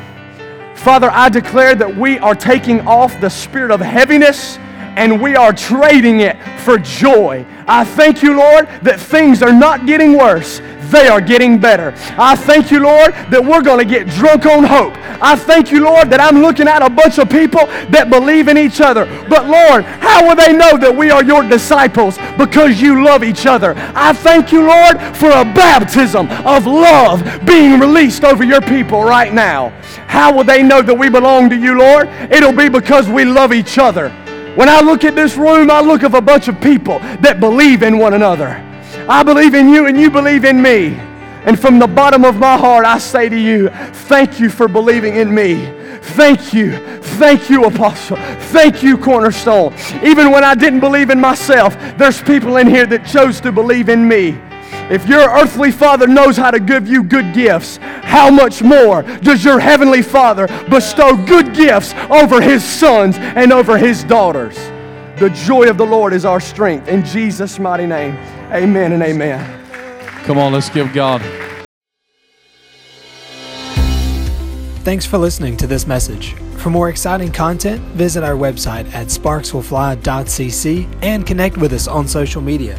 Father, I declare that we are taking off the spirit of heaviness and we are trading it for joy. I thank you, Lord, that things are not getting worse, they are getting better. I thank you, Lord, that we're going to get drunk on hope. I thank you, Lord, that I'm looking at a bunch of people that believe in each other. But, Lord, how will they know that we are your disciples? Because you love each other. I thank you, Lord, for a baptism of love being released over your people right now. How will they know that we belong to you, Lord? It'll be because we love each other. When I look at this room, I look of a bunch of people that believe in one another. I believe in you and you believe in me. And from the bottom of my heart, I say to you, thank you for believing in me. Thank you. Thank you, Apostle. Thank you, Cornerstone. Even when I didn't believe in myself, there's people in here that chose to believe in me. If your earthly father knows how to give you good gifts, how much more does your heavenly father bestow good gifts over his sons and over his daughters? The joy of the Lord is our strength. In Jesus' mighty name, amen and amen. Come on, let's give God. Thanks for listening to this message. For more exciting content, visit our website at sparkswillfly.cc and connect with us on social media.